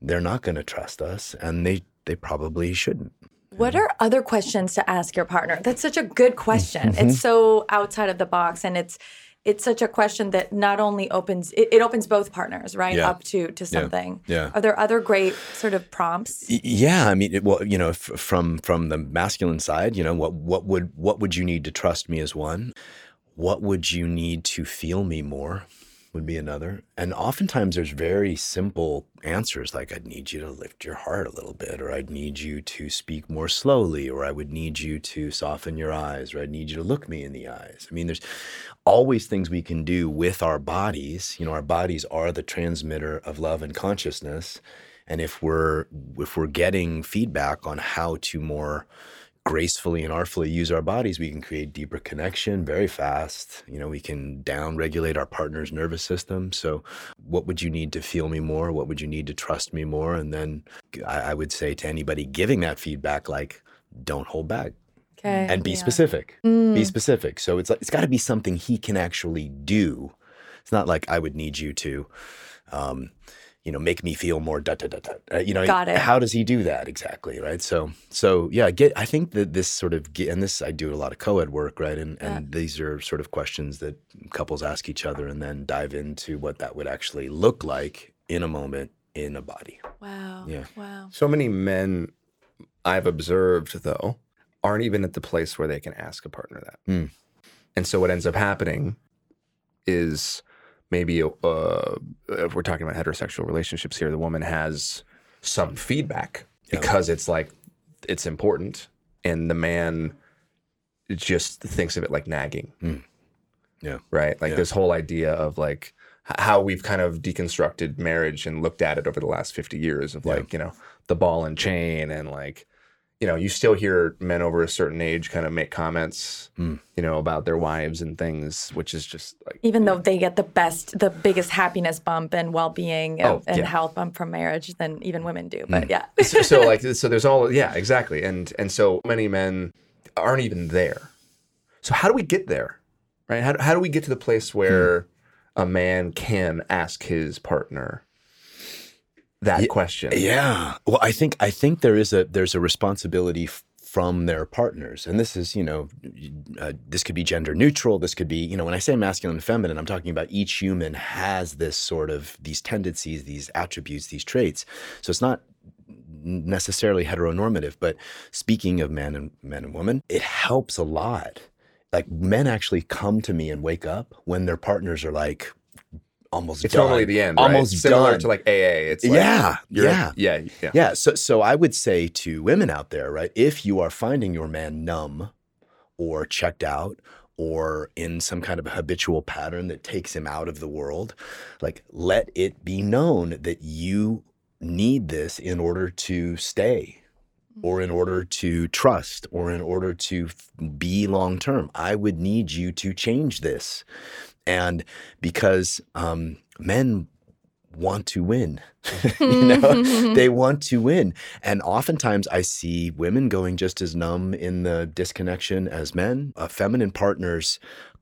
they're not going to trust us and they, they probably shouldn't. What are other questions to ask your partner? That's such a good question. Mm-hmm. It's so outside of the box and it's it's such a question that not only opens it, it opens both partners, right? Yeah. Up to to something. Yeah. Are there other great sort of prompts? Yeah, I mean, it, well, you know, f- from from the masculine side, you know, what what would what would you need to trust me as one? What would you need to feel me more? Would be another. And oftentimes there's very simple answers like I'd need you to lift your heart a little bit, or I'd need you to speak more slowly, or I would need you to soften your eyes, or I'd need you to look me in the eyes. I mean, there's always things we can do with our bodies. You know, our bodies are the transmitter of love and consciousness. And if we're if we're getting feedback on how to more gracefully and artfully use our bodies, we can create deeper connection very fast. You know, we can down regulate our partner's nervous system. So, what would you need to feel me more? What would you need to trust me more? And then I, I would say to anybody giving that feedback, like, don't hold back Okay. and be yeah. specific. Be specific. So it's like it's got to be something he can actually do. It's not like I would need you to, um, you know, make me feel more da da da da. Uh, you know, Got it. how does he do that exactly? Right. So so yeah, I get. I think that this sort of get, and this I do a lot of co-ed work, right? And and these are sort of questions that couples ask each other, and then dive into what that would actually look like in a moment in a body. Wow. Yeah. Wow. So many men I've observed, though, aren't even at the place where they can ask a partner that. Mm. And so what ends up happening is maybe uh, if we're talking about heterosexual relationships here, the woman has some feedback Yeah. because it's like it's important, and the man just thinks of it like nagging. Mm. Yeah. Right. Like Yeah. this whole idea of like how we've kind of deconstructed marriage and looked at it over the last 50 years of Yeah. like, you know, the ball and chain and like, you know, you still hear men over a certain age kind of make comments, Mm. you know, about their wives and things, which is just like, Even though they get the best, the biggest happiness bump and well being Oh, and yeah. Mm. health bump from marriage than even women do. But yeah. so, so like, so there's all, yeah, exactly. And, and so many men aren't even there. So how do we get there? Right. How, how do we get to the place where a man can ask his partner that question? Yeah. Well, I think I think there is a there's a responsibility f- from their partners, and this is you know uh, this could be gender neutral. This could be you know when I say masculine and feminine, I'm talking about each human has this sort of these tendencies, these attributes, these traits. So it's not necessarily heteronormative, but speaking of men and men and women, it helps a lot. Like men actually come to me and wake up when their partners are like almost It's done, normally the end, right? almost similar done. to like AA. It's like, yeah, yeah. yeah, yeah. Yeah. So, so I would say to women out there, right, if you are finding your man numb or checked out or in some kind of habitual pattern that takes him out of the world, like let it be known that you need this in order to stay or in order to trust or in order to be long term. I would need you to change this. And because um, men want to win. you know, they want to win. And oftentimes I see women going just as numb in the disconnection as men. Uh, feminine partners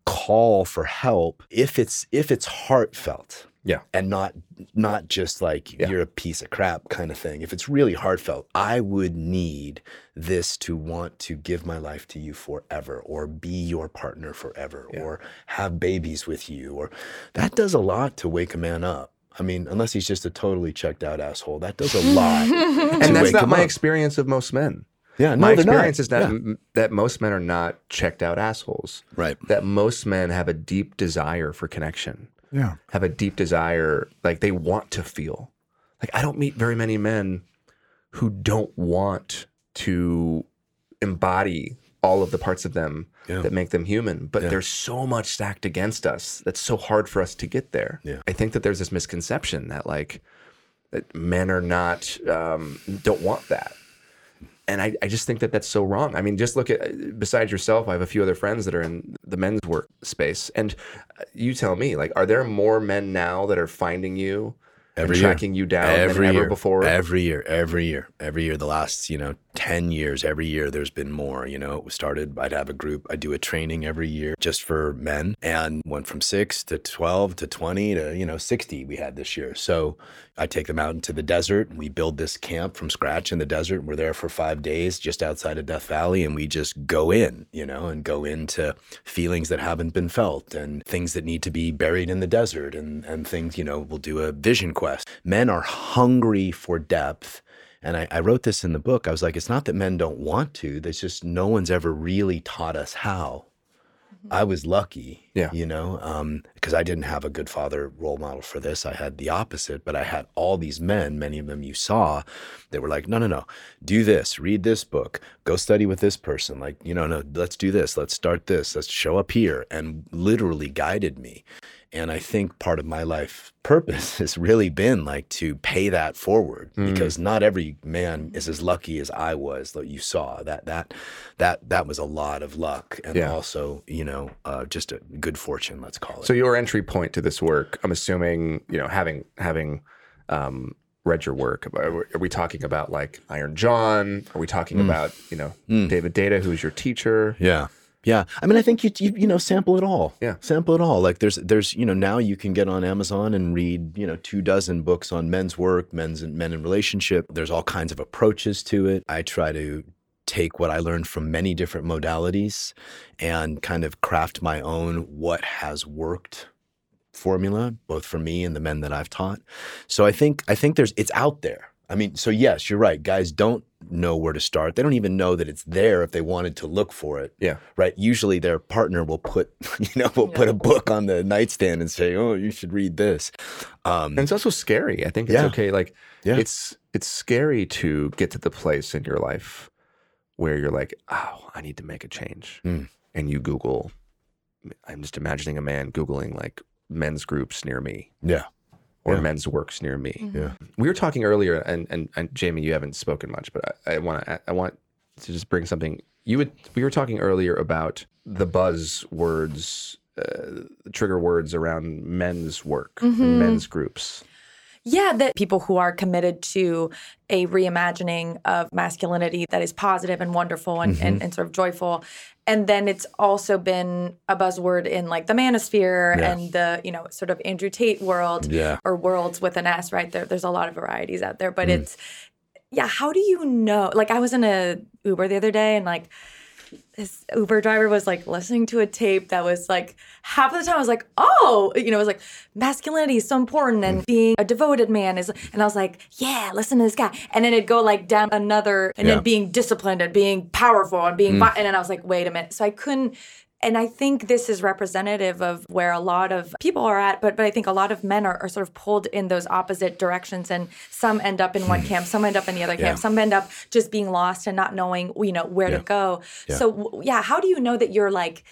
call for help if it's if it's heartfelt. Yeah. And not not just like Yeah. you're a piece of crap kind of thing. If it's really heartfelt, I would need this to want to give my life to you forever or be your partner forever Yeah. or have babies with you or that does a lot to wake a man up. I mean, unless he's just a totally checked out asshole, that does a lot. And that's not my up. experience of most men. Yeah, no, my they're not. experience is that Yeah. m- that most men are not checked out assholes. Right. That most men have a deep desire for connection. Yeah. Have a deep desire, like they want to feel. Like I don't meet very many men who don't want to embody all of the parts of them Yeah. that make them human. But Yeah. there's so much stacked against us that's so hard for us to get there. Yeah. I think that there's this misconception that like that men are not um, don't want that. And I, I just think that that's so wrong. I mean, just look at besides yourself, I have a few other friends that are in the men's work space, and uh, you tell me, like, are there more men now that are finding you Every year. tracking you down every than year, ever before? Every year, every year, every year. The last, you know, 10 years, every year there's been more. You know, it was started, I'd have a group, I do a training every year just for men and went from six to 12 to 20 to, you know, 60 we had this year. So I take them out into the desert. We build this camp from scratch in the desert. We're there for five days just outside of Death Valley and we just go in, you know, and go into feelings that haven't been felt and things that need to be buried in the desert and, and things, you know, we'll do a vision quest. Men are hungry for depth. And I, I wrote this in the book. I was like, it's not that men don't want to, there's just no one's ever really taught us how. I was lucky, Yeah. you know, um, because I didn't have a good father role model for this. I had the opposite, but I had all these men, many of them you saw, that were like, no, no, no, do this, read this book, go study with this person. Like, you know, no, let's do this, let's start this, let's show up here, and literally guided me. And I think part of my life purpose has really been like to pay that forward because not every man is as lucky as I was that you saw that that that that was a lot of luck and Yeah. also you know uh, just a good fortune let's call it. So your entry point to this work, I'm assuming, you know, having having um, read your work, are we- are we talking about like Iron John? Are we talking about you know David Deida, who's your teacher? Yeah. Yeah. I mean, I think you, you, you know, sample it all. Yeah. Sample it all. Like there's, there's, you know, now you can get on Amazon and read, you know, two dozen books on men's work, men's and men in relationship. There's all kinds of approaches to it. I try to take what I learned from many different modalities and kind of craft my own what has worked formula, both for me and the men that I've taught. So I think I think there's it's out there. I mean, so yes, you're right. Guys don't know where to start. They don't even know that it's there if they wanted to look for it. Yeah. Right. Usually their partner will put, you know, will put a book on the nightstand and say, "Oh, you should read this." Um, And it's also scary. I think it's Yeah. okay. Like Yeah. it's it's scary to get to the place in your life where you're like, oh, I need to make a change. Mm. And you Google. I'm just imagining a man googling like men's groups near me yeah. Or Yeah. men's works near me. Yeah. We were talking earlier, and and, and Jamie, you haven't spoken much, but I, I want to I want to just bring something. You would we were talking earlier about the buzz words, uh, trigger words around men's work, and men's groups. Yeah, that people who are committed to a reimagining of masculinity that is positive and wonderful and, and, mm-hmm. and sort of joyful. And then it's also been a buzzword in like the manosphere Yeah. and the, you know, sort of Andrew Tate world Yeah. or worlds with an S, right? There, there's a lot of varieties out there, but mm. it's, yeah, how do you know? Like I was in a Uber the other day and like, this Uber driver was like listening to a tape that was like half of the time I was like, oh, you know, it was like masculinity is so important and being a devoted man is, and I was like, yeah, listen to this guy, and then it'd go like down another, and Yeah. then being disciplined and being powerful and being, mm. vi- and then I was like, wait a minute, so I couldn't. And I think this is representative of where a lot of people are at, but but I think a lot of men are, are sort of pulled in those opposite directions, and some end up in one camp, some end up in the other Yeah. camp, some end up just being lost and not knowing, you know, where Yeah. to go. Yeah. So w- yeah, how do you know that you're like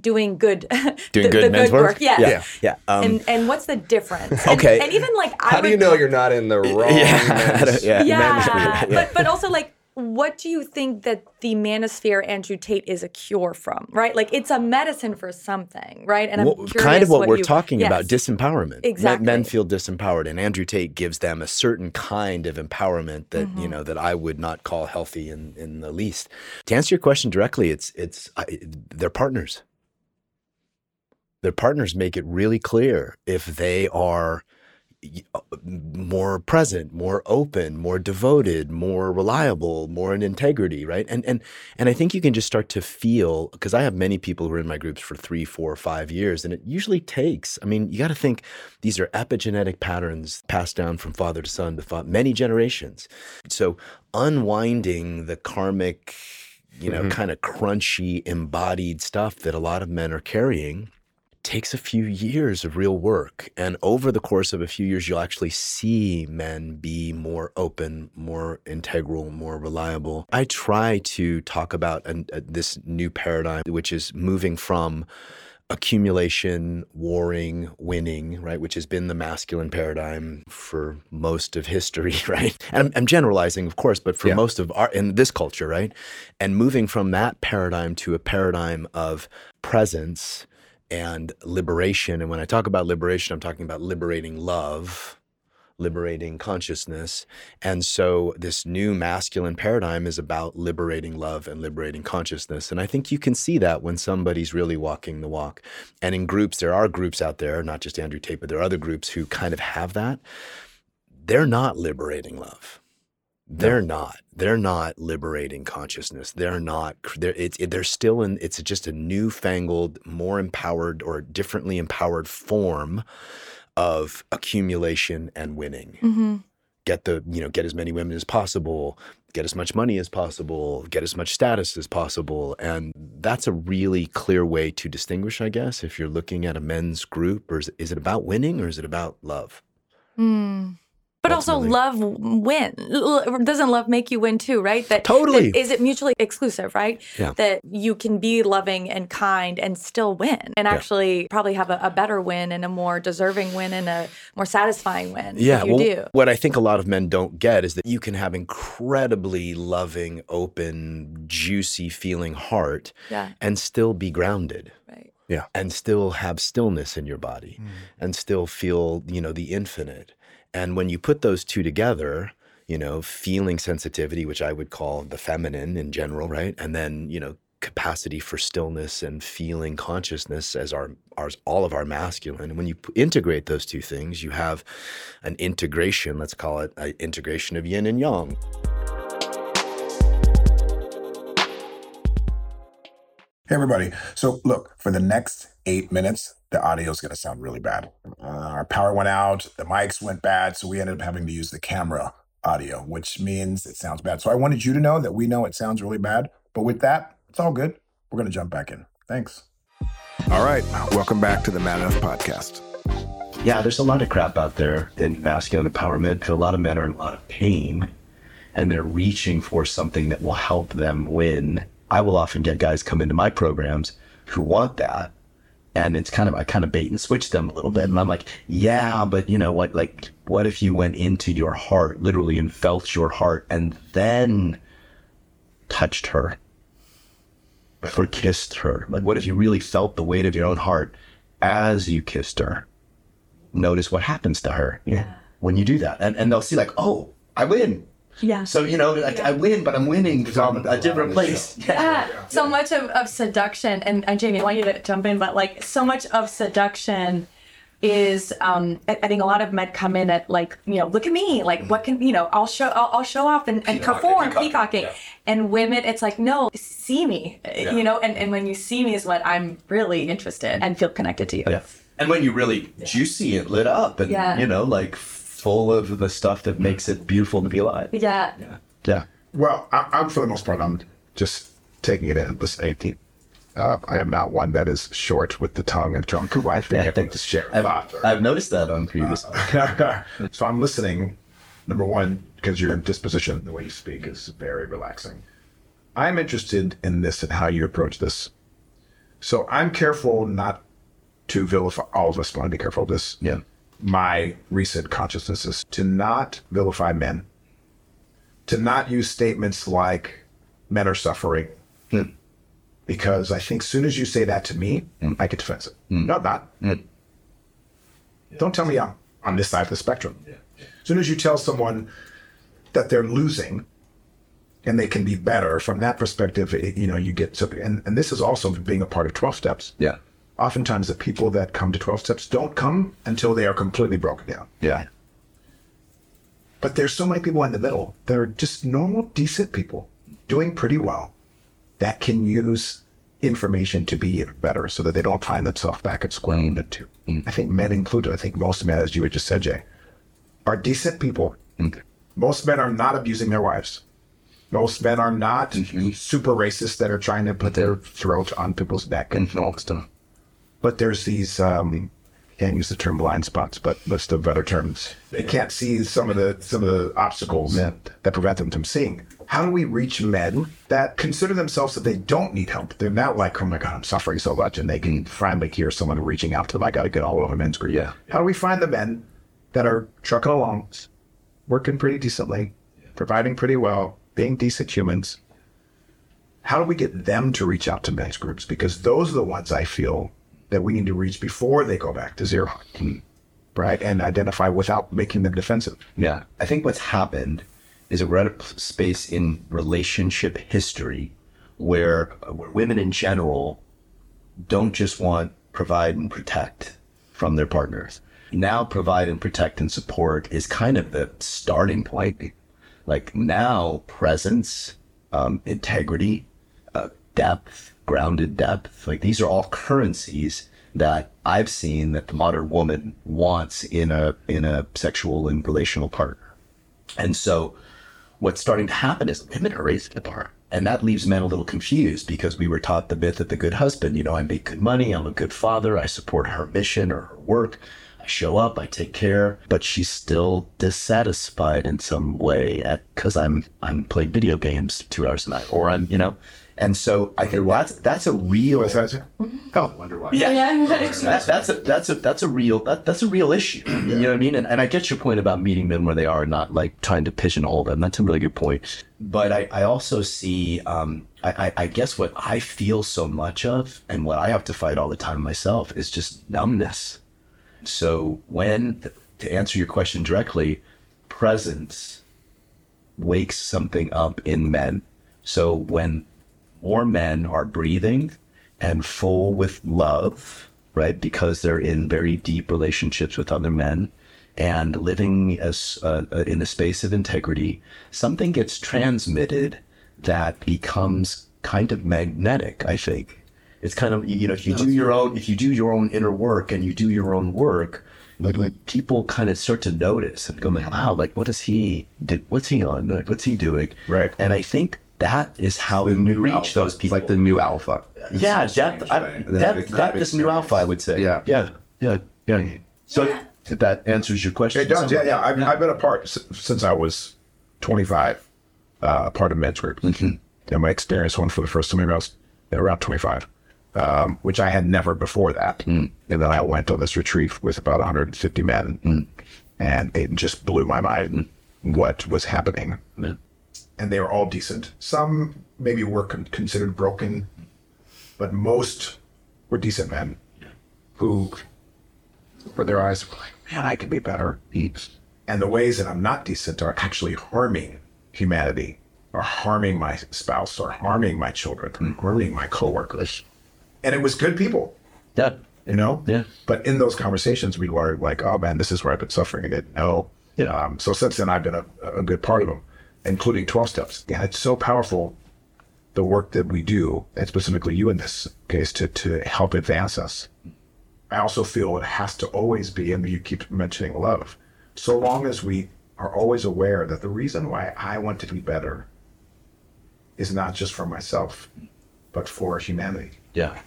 doing good, Doing the, good the men's good work. Yeah. Yeah. Yeah. Um, and and what's the difference? And- Okay. And, even like I How do you know you're not in the wrong? Yeah. men's- Yeah. men's Yeah, group? but but also like. What do you think that the manosphere Andrew Tate is a cure from? Right, like it's a medicine for something, right? And I'm Well, curious kind of what, we're you- talking about disempowerment Men- Exactly. men, feel disempowered and andrew tate gives them a certain kind of empowerment that Mm-hmm. you know that i would not call healthy in, in the least to answer your question directly it's it's I, they're partners their partners make it really clear if they are uh, Uh, more present, more open, more devoted, more reliable, more in integrity, right? And and and I think you can just start to feel because I have many people who are in my groups for three, four, five years, and it usually takes. I mean, you got to think these are epigenetic patterns passed down from father to son to fa- many generations. So unwinding the karmic, you know, mm-hmm. kind of crunchy embodied stuff that a lot of men are carrying takes a few years of real work. And over the course of a few years, you'll actually see men be more open, more integral, more reliable. I try to talk about an, uh, this new paradigm, which is moving from accumulation, warring, winning, right, which has been the masculine paradigm for most of history, right? And I'm, I'm generalizing, of course, but for Yeah. most of our in this culture, right? And moving from that paradigm to a paradigm of presence and liberation. And when I talk about liberation, I'm talking about liberating love, liberating consciousness. And so this new masculine paradigm is about liberating love and liberating consciousness. And I think you can see that when somebody's really walking the walk. And in groups, there are groups out there, not just Andrew Tate, but there are other groups who kind of have that. They're not liberating love. They're not. They're not liberating consciousness. They're not. They're, it's, it, they're still in. It's just a newfangled, more empowered or differently empowered form of accumulation and winning. Mm-hmm. Get the you know get as many women as possible, get as much money as possible, get as much status as possible, and that's a really clear way to distinguish, I guess, if you're looking at a men's group, or is, is it about winning or is it about love? Mm. But also, love win. Doesn't love make you win too, right? That Totally. that- Is it mutually exclusive, right? Yeah. That you can be loving and kind and still win, and actually probably have a, a better win and a more deserving win and a more satisfying win. Yeah, you well, do. what I think a lot of men don't get is that you can have incredibly loving, open, juicy feeling heart Yeah. and still be grounded. Right. Yeah. and still have stillness in your body mm. and still feel, you know, the infinite. And when you put those two together, you know, feeling sensitivity, which I would call the feminine in general, right? And then, you know, capacity for stillness and feeling consciousness as our, ours, all of our masculine. And when you p- integrate those two things, you have an integration, let's call it an integration of yin and yang. Hey, everybody. So, look, for the next eight minutes, the audio is going to sound really bad. Uh, our power went out, the mics went bad, so we ended up having to use the camera audio, which means it sounds bad. So, I wanted you to know that we know it sounds really bad, but with that, it's all good. We're going to jump back in. Thanks. All right. Welcome back to the Man Enough podcast. Yeah, there's a lot of crap out there in masculine empowerment. A lot of men are in a lot of pain and they're reaching for something that will help them win. I will often get guys come into my programs who want that. And it's kind of, I kind of bait and switch them a little bit. And I'm like, yeah, but you know what? Like, what if you went into your heart literally and felt your heart and then touched her or kissed her? Like, what if you really felt the weight of your own heart as you kissed her? notice what happens to her when you do that. And, and they'll see like, oh, I win. Yeah. So, you know, like I win, but I'm winning because I'm a different place. Yeah. Yeah, so much of, of seduction, and, and Jamie, I want you to jump in, but like so much of seduction is, um, I, I think a lot of men come in at like, you know, look at me, like what can, you know, I'll show, I'll, I'll show off and, and perform peacocking. And women, it's like, no, see me, you know, and, and when you see me is when I'm really interested and feel connected to you. Yeah. And when you really juicy and lit up and, Yeah. you know, like full of the stuff that makes it beautiful to be alive. Yeah. Yeah. Well, I, I'm for the most part, I'm just taking it in, listening. Uh, I am not one that is short with the tongue and drunk who I think I think to share a I've, lot. I've noticed that on previous. so I'm listening. Number one, because your disposition, the way you speak, is very relaxing. I'm interested in this and how you approach this. So I'm careful not to vilify. All of us want to be careful of this. Yeah. My recent consciousness is to not vilify men. To not use statements like "men are suffering," hmm. because I think soon as you say that to me, hmm. I get defensive. No, I'm not. Don't tell me I'm on this side of the spectrum. As soon as you tell someone that they're losing and they can be better from that perspective, it, you know, you get something. And, and this is also being a part of 12 steps. Yeah. Oftentimes, the people that come to 12 steps don't come until they are completely broken down. Yeah. But there's so many people in the middle that are just normal, decent people doing pretty well that can use information to be even better so that they don't find themselves back at square one and two. Mm. I think men included, I think most men, as you had just said, Jay, are decent people. Mm. Most men are not abusing their wives. Most men are not mm-hmm. super racist that are trying to put their throat on people's neck and all this stuff. But there's these um, can't use the term blind spots, but list of other terms. They can't see some of the some of the obstacles that, that prevent them from seeing. How do we reach men that consider themselves that they don't need help? They're not like, oh my God, I'm suffering so much, and they can finally hear someone reaching out to them. I got to get all over men's group. Yeah. How do we find the men that are trucking along, working pretty decently, providing pretty well, being decent humans? How do we get them to reach out to men's groups? Because those are the ones I feel that we need to reach before they go back to zero, right? And identify without making them defensive. Yeah. I think what's happened is we're at a space in relationship history where, where women in general don't just want provide and protect from their partners. Now, provide and protect and support is kind of the starting point. Like now, presence, um, integrity, uh, depth, grounded depth. Like these are all currencies that I've seen that the modern woman wants in a in a sexual and relational partner. And so what's starting to happen is women are raised the bar. And that leaves men a little confused because we were taught the myth of the good husband. You know, I make good money, I'm a good father, I support her mission or her work. I show up, I take care, but she's still dissatisfied in some way at because I'm I'm playing video games two hours a night, or I'm you know, and so I think that's that's a real. What's that? Oh, wonder why. Yeah, That- that's a that's a that's a real that, that's a real issue. You know what I mean? And, and I get your point about meeting men where they are, not like trying to pigeonhole them. That's a really good point. But I, I also see, um, I, I, I guess what I feel so much of, and what I have to fight all the time myself, is just numbness. So when to answer your question directly, presence wakes something up in men. So when more men are breathing and full with love, right? Because they're in very deep relationships with other men and living as uh, uh, in a space of integrity, something gets transmitted that becomes kind of magnetic. I think it's kind of you know if you do your own if you do your own inner work and you do your own work. Like, like people kind of start to notice and go, like, wow, like what is he did? What's he on? Like, what's he doing? Right. And I think that is how we reach those people. It's like the new alpha. Yeah, that, I, that, that is new alpha, I would say. Yeah. Yeah. Yeah. Yeah. So if that answers your question. It does. Yeah, yeah. I've, I've been a part since I was 25, uh, part of men's group. And my experience one for the first time maybe I was around 25, um, which I had never before that. And then I went on this retreat with about 150 men, and it just blew my mind what was happening. And they were all decent. Some maybe were con- considered broken, but most were decent men who for their eyes were like, man, I could be better. And the ways that I'm not decent are actually harming humanity, or harming my spouse, or harming my children, harming my coworkers. And it was good people, Yeah. you know? Yeah. But in those conversations, we learned like, oh man, this is where I've been suffering. I didn't know. Yeah. Um, so since then, I've been a, a good part of them, including 12 steps. Yeah, it's so powerful, the work that we do, and specifically you in this case, to, to help advance us. I also feel it has to always be, and you keep mentioning love. So long as we are always aware that the reason why I want to be better is not just for myself, but for humanity. Yeah.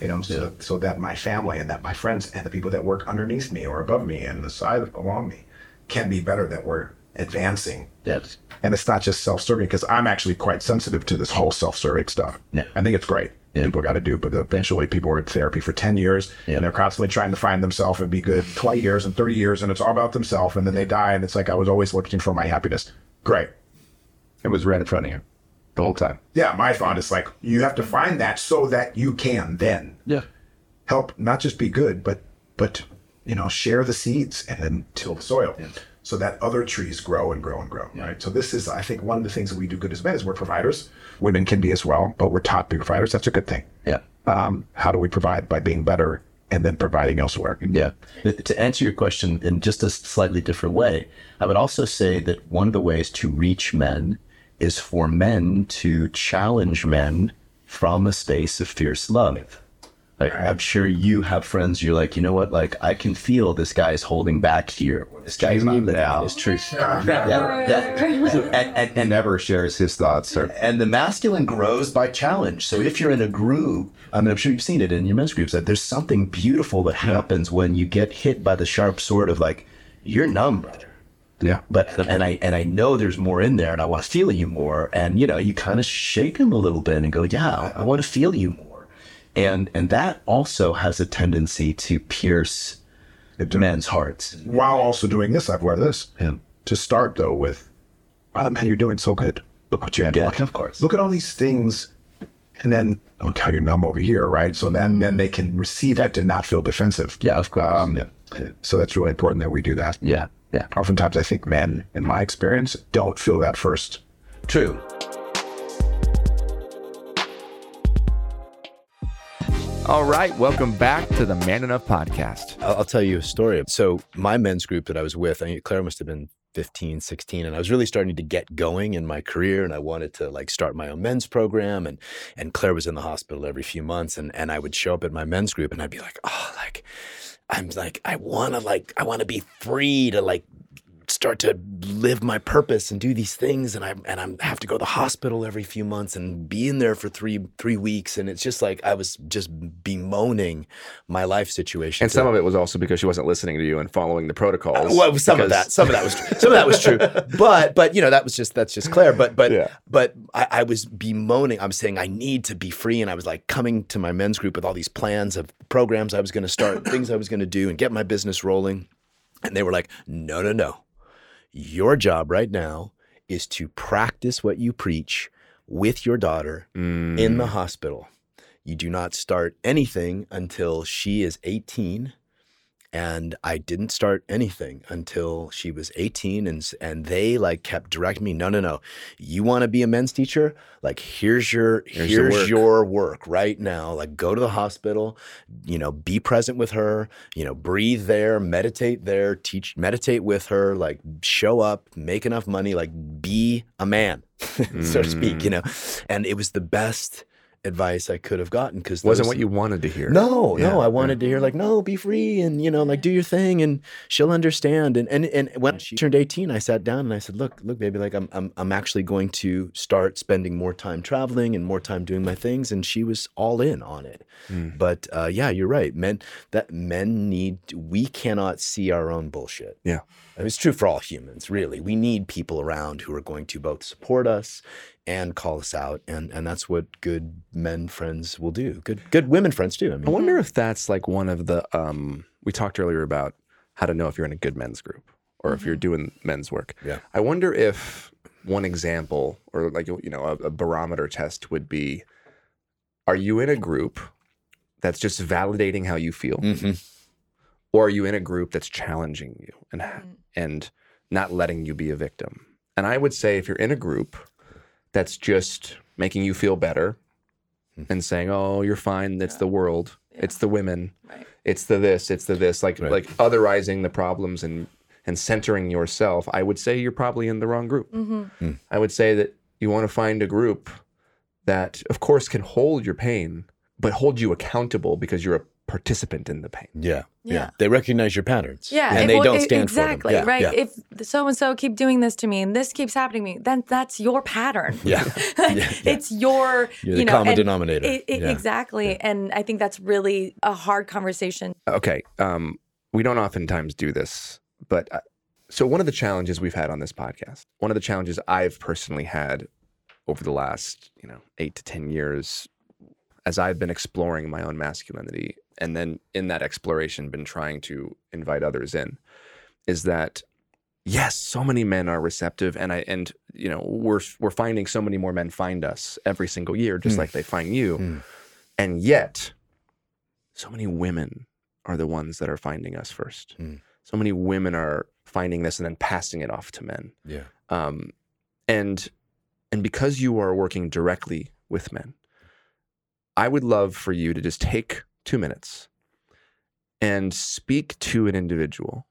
You know, so, so that my family and that my friends and the people that work underneath me or above me and the side along me can be better, that we're advancing. Yes. And it's not just self serving because I'm actually quite sensitive to this whole self serving stuff. Yeah. I think it's great. Yeah. People got to do, but eventually people are in therapy for 10 years Yeah. and they're constantly trying to find themselves and be good 20 years and 30 years and it's all about themselves. And then they die and it's like, I was always looking for my happiness. Great. It was right in front of you the whole time. Yeah. My thought is like, you have to find that so that you can then Yeah. help not just be good, but, but, you know, share the seeds and then till the soil. So that other trees grow and grow and grow, right? So this is, I think, one of the things that we do good as men is we're providers. Women can be as well, but we're taught to be providers. That's a good thing. Yeah. um, how do we provide by being better and then providing elsewhere? Yeah. To answer your question in just a slightly different way, I would also say that one of the ways to reach men is for men to challenge men from a space of fierce love. Like, I'm sure you have friends. You're like, you know what? Like, I can feel this guy's holding back here. This guy's not living out his truth. Yeah, yeah. And, and, and Never shares his thoughts. Or, and the masculine grows by challenge. So if you're in a group, I mean, I'm sure you've seen it in your men's groups that there's something beautiful that happens when you get hit by the sharp sword of like, you're numb, brother. yeah. But and I and I know there's more in there, and I want to feel you more. And you know, you kind of shake him a little bit and go, yeah, I want to feel you more. And and that also has a tendency to pierce men's hearts. While also doing this, I've learned this. Yeah. To start though with, wow, man, you're doing so good. Look what you had. Yeah, of course. Look at all these things. And then, look how you're numb over here, right? So then, then they can receive that and not feel defensive. Yeah, of course. Um, So that's really important that we do that. Yeah, yeah. Oftentimes, I think men, in my experience, don't feel that first. True. All right, welcome back to the Man Enough podcast. I'll, tell you a story. So my men's group that I was with, I mean, Claire must have been 15, 16, and I was really starting to get going in my career and I wanted to like start my own men's program and and Claire was in the hospital every few months and and I would show up at my men's group and I'd be like, "Oh, like I'm like I want to like I want to be free to like start to live my purpose and do these things and I and I have to go to the hospital every few months and be in there for 3 3 weeks and it's just like I was just bemoaning my life situation. And some of it was also because she wasn't listening to you and following the protocols. Well, some of that, some of that was some of that was true, but but you know that was just that's just Claire. But but Yeah. but I, I was bemoaning. I was saying I need to be free, and I was like coming to my men's group with all these plans of programs I was going to start, things I was going to do, and get my business rolling. And they were like, "No, no, no. Your job right now is to practice what you preach with your daughter Mm. in the hospital. You do not start anything until she is 18 and I didn't start anything until she was 18 and and they like kept directing me no no no you want to be a men's teacher like here's your Here's here's, the work." your work right now like go to the hospital you know be present with her you know breathe there meditate there teach meditate with her like show up make enough money like be a man so to speak Mm. you know and it was the best advice I could have gotten because wasn't what you wanted to hear. no, no, I wanted to hear like, no, be free and you know, like do your thing and she'll understand. And and and when she turned 18, I sat down and I said, look, look, baby, like I'm I'm I'm actually going to start spending more time traveling and more time doing my things. And she was all in on it. Mm. But uh, yeah, you're right. Men that men need we cannot see our own bullshit. Yeah. I mean, It's true for all humans, really. We need people around who are going to both support us and call us out, and and that's what good men friends will do. Good good women friends too. I I wonder if that's like one of the um we talked earlier about how to know if you're in a good men's group or if you're doing men's work. Yeah. I wonder if one example or like you know a, a barometer test would be are you in a group that's just validating how you feel Mhm. Or are you in a group that's challenging you and mm. and not letting you be a victim? And I would say if you're in a group that's just making you feel better mm-hmm. and saying, "Oh, you're fine. It's the world. It's the women. Right. It's the this. It's the this." Like Right. like otherizing the problems and and centering yourself. I would say you're probably in the wrong group. Mm-hmm. Hmm. I would say that you want to find a group that, of course, can hold your pain, but hold you accountable because you're a participant in the pain. yeah, yeah, Yeah. They recognize your patterns. Yeah, and if- they don't stand exactly, for them. Yeah, right. Yeah. If so and so keep doing this to me and this keeps happening to me, then that's your pattern. Yeah. Yeah, yeah. it's your You're the you know, common denominator. it- it- Yeah. Exactly, and I think that's really a hard conversation. Okay. Um, we don't oftentimes do this, but uh, so one of the challenges we've had on this podcast, one of the challenges I've personally had over the last, you know, eight to 10 years, as I've been exploring my own masculinity and then in that exploration been trying to invite others in, is that yes, so many men are receptive and I and you know, we're we're finding so many more men find us every single year, just Mm. like they find you. Mm. And yet, so many women are the ones that are finding us first. Mm. So many women are finding this and then passing it off to men. yeah. Um, and and because you are working directly with men, I would love for you to just take two minutes and speak to an individual.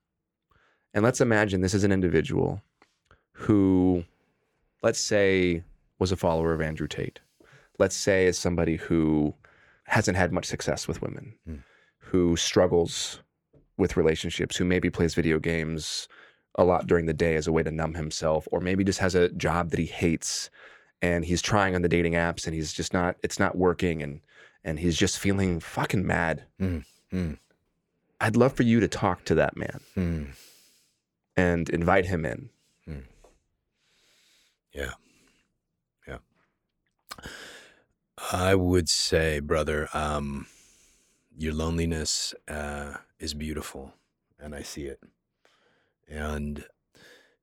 And let's imagine this is an individual who, let's say, was a follower of Andrew Tate. Let's say is somebody who hasn't had much success with women, hmm. who struggles with relationships, who maybe plays video games a lot during the day as a way to numb himself, or maybe just has a job that he hates and he's trying on the dating apps and he's just not it's not working and and he's just feeling fucking mad. Mm, mm. I'd love for you to talk to that man Mm. and invite him in. Yeah. Yeah. I would say, brother, um, your loneliness uh, is beautiful, and I see it. And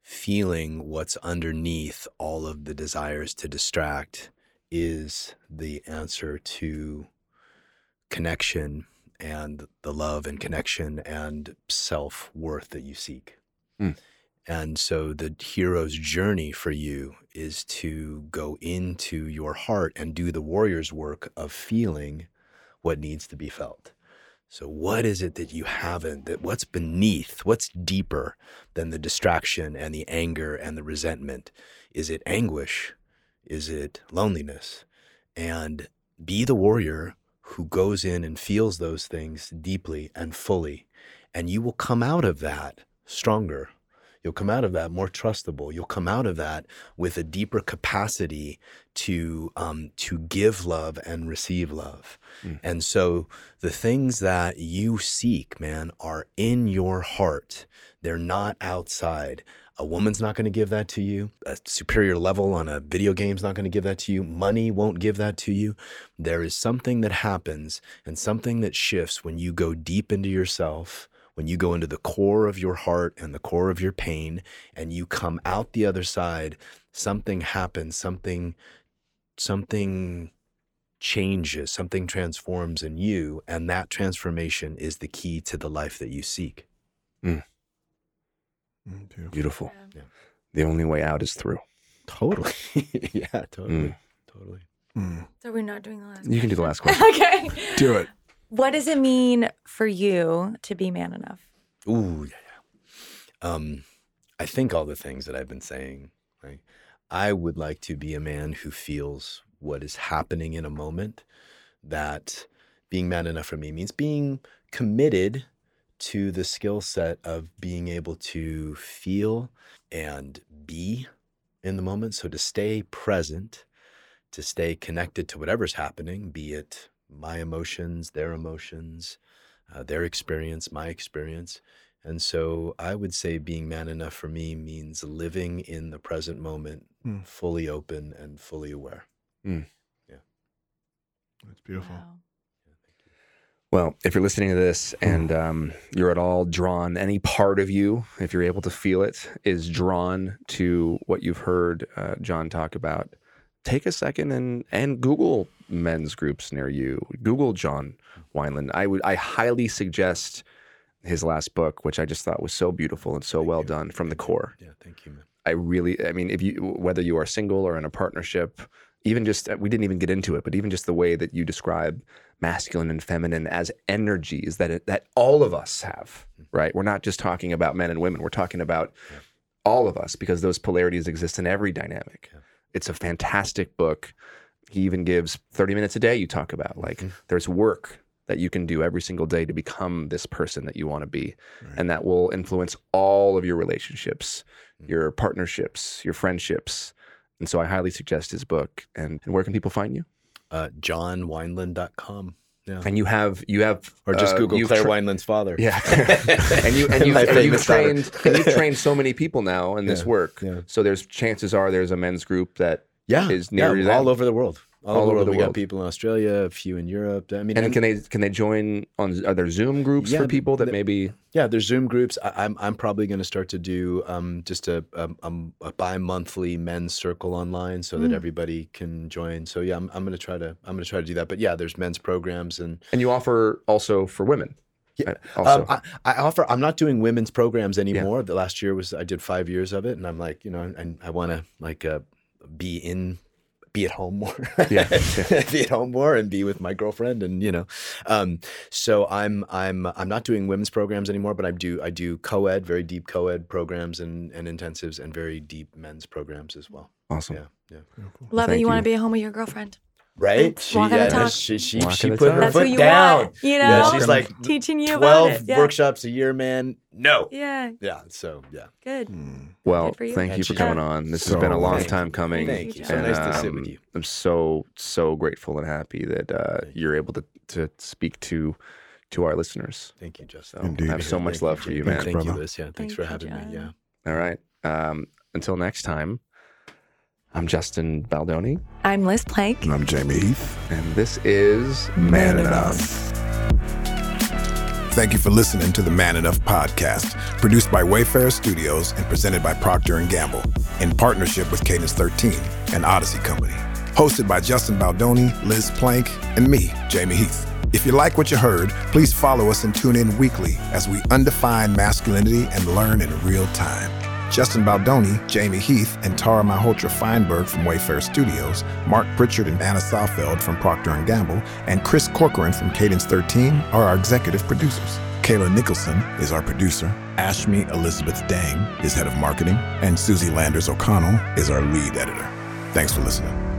feeling what's underneath all of the desires to distract is the answer to connection and the love and connection and self worth that you seek. Mm. And so the hero's journey for you is to go into your heart and do the warrior's work of feeling what needs to be felt. So what is it that you haven't that what's beneath, what's deeper than the distraction and the anger and the resentment? Is it anguish? Is it loneliness? And be the warrior who goes in and feels those things deeply and fully and you will come out of that stronger You'll come out of that more trustable. You'll come out of that with a deeper capacity to um, to give love and receive love. Mm. And so the things that you seek, man, are in your heart. They're not outside. A woman's not going to give that to you. A superior level on a video game's not going to give that to you. Money won't give that to you. There is something that happens and something that shifts when you go deep into yourself when you go into the core of your heart and the core of your pain and you come out the other side something happens something something changes something transforms in you and that transformation is the key to the life that you seek Mm, beautiful. Beautiful. Yeah. The only way out is through. totally yeah totally Mm. totally Mm, So we're not doing the last. You can do the last question. question. okay. do it. What does it mean for you to be man enough? Ooh, yeah, yeah. Um, I think all the things that I've been saying, right? I would like to be a man who feels what is happening in a moment. That being man enough for me means being committed to the skill set of being able to feel and be in the moment. So to stay present, to stay connected to whatever's happening, be it my emotions, their emotions, uh, their experience, my experience. And so I would say being man enough for me means living in the present moment, Mm. fully open and fully aware. Yeah. That's beautiful. Wow. Well, if you're listening to this and um, you're at all drawn, any part of you, if you're able to feel it, is drawn to what you've heard uh, John talk about, take a second and and Google men's groups near you. Google John Wineland. I would I highly suggest his last book, which I just thought was so beautiful and so Thank well you. done from the core. Yeah, thank you, man. I really, I mean, if you, whether you are single or in a partnership, even just, we didn't even get into it, but even just the way that you describe masculine and feminine as energies that it, that all of us have, right? We're not just talking about men and women. We're talking about Yeah. all of us because those polarities exist in every dynamic. Yeah. It's a fantastic book. He even gives 30 minutes a day you talk about. Like Mhm. there's work that you can do every single day to become this person that you want to be. Right. And that will influence all of your relationships, Mm. your partnerships, your friendships. And so I highly suggest his book. And, and where can people find you? Uh, JohnWineland.com. Yeah. And you have you have Or just uh, Google Claire tra- Wineland's father. Yeah, and you and you've, and you've trained and you've trained so many people now in this work. yeah. So there's chances are there's a men's group that Yeah. is near yeah, all over the world. All, All over, over the world. we world. got people in Australia, a few in Europe. I mean, and and- can they can they join on are there Zoom groups Yeah, for people that maybe Yeah, there's Zoom groups. I, I'm I'm probably going to start to do um, just a, a, a bi-monthly men's circle online so that Mm. everybody can join. So yeah, I'm, I'm going to try to I'm going to try to do that. But yeah, there's men's programs and and you offer also for women. Yeah, Uh, Also, um, I, I offer. I'm not doing women's programs anymore. The last year was I did five years of it, and I'm like, you know, and I want to like uh, be in, be at home more. Yeah. be at home more and be with my girlfriend, and you know, um, so I'm I'm I'm not doing women's programs anymore, but I do I do co-ed, very deep co-ed programs and and intensives, and very deep men's programs as well. awesome. Yeah, yeah. Love it. Thank You, want to be at home with your girlfriend. Right? It's walking the talk. she she, Walking she the put talk. her That's who foot you down. want, you Yeah, know? she's like Teaching you about twelve it, yeah. workshops a year, man. No. Yeah, Yeah. So yeah. good. Well, Good you. thank you for coming on. This So has been a long time you. coming. Thank you. So nice to sit with um, you. I'm so so grateful and happy that uh, you're able to to speak to to our listeners. Thank you, Justin. So Indeed. I have so much Thank love for you, Jake. man. Thanks, Thank you, brother. Liz. Yeah. Thanks Thank for you, having me. Yeah. All right. Um, until next time, I'm Justin Baldoni, I'm Liz Plank. And I'm Jamie Heath. and this is Man, Enough. Thank you for listening to the Man Enough podcast, produced by Wayfarer Studios and presented by Procter & Gamble in partnership with Cadence 13 and Odyssey Company. Hosted by Justin Baldoni, Liz Plank, and me, Jamie Heath. If you like what you heard, please follow us and tune in weekly as we undefine masculinity and learn in real time. Justin Baldoni, Jamie Heath, and Tara Malhotra Feinberg from Wayfarer Studios, Mark Pritchard and Anna Saalfeld from Procter & Gamble, and Chris Corcoran from Cadence 13 are our executive producers. Kayla Nicholson is our producer. Ashmi Elizabeth Dang is head of marketing, and Susie Landers O'Connell is our lead editor. Thanks for listening.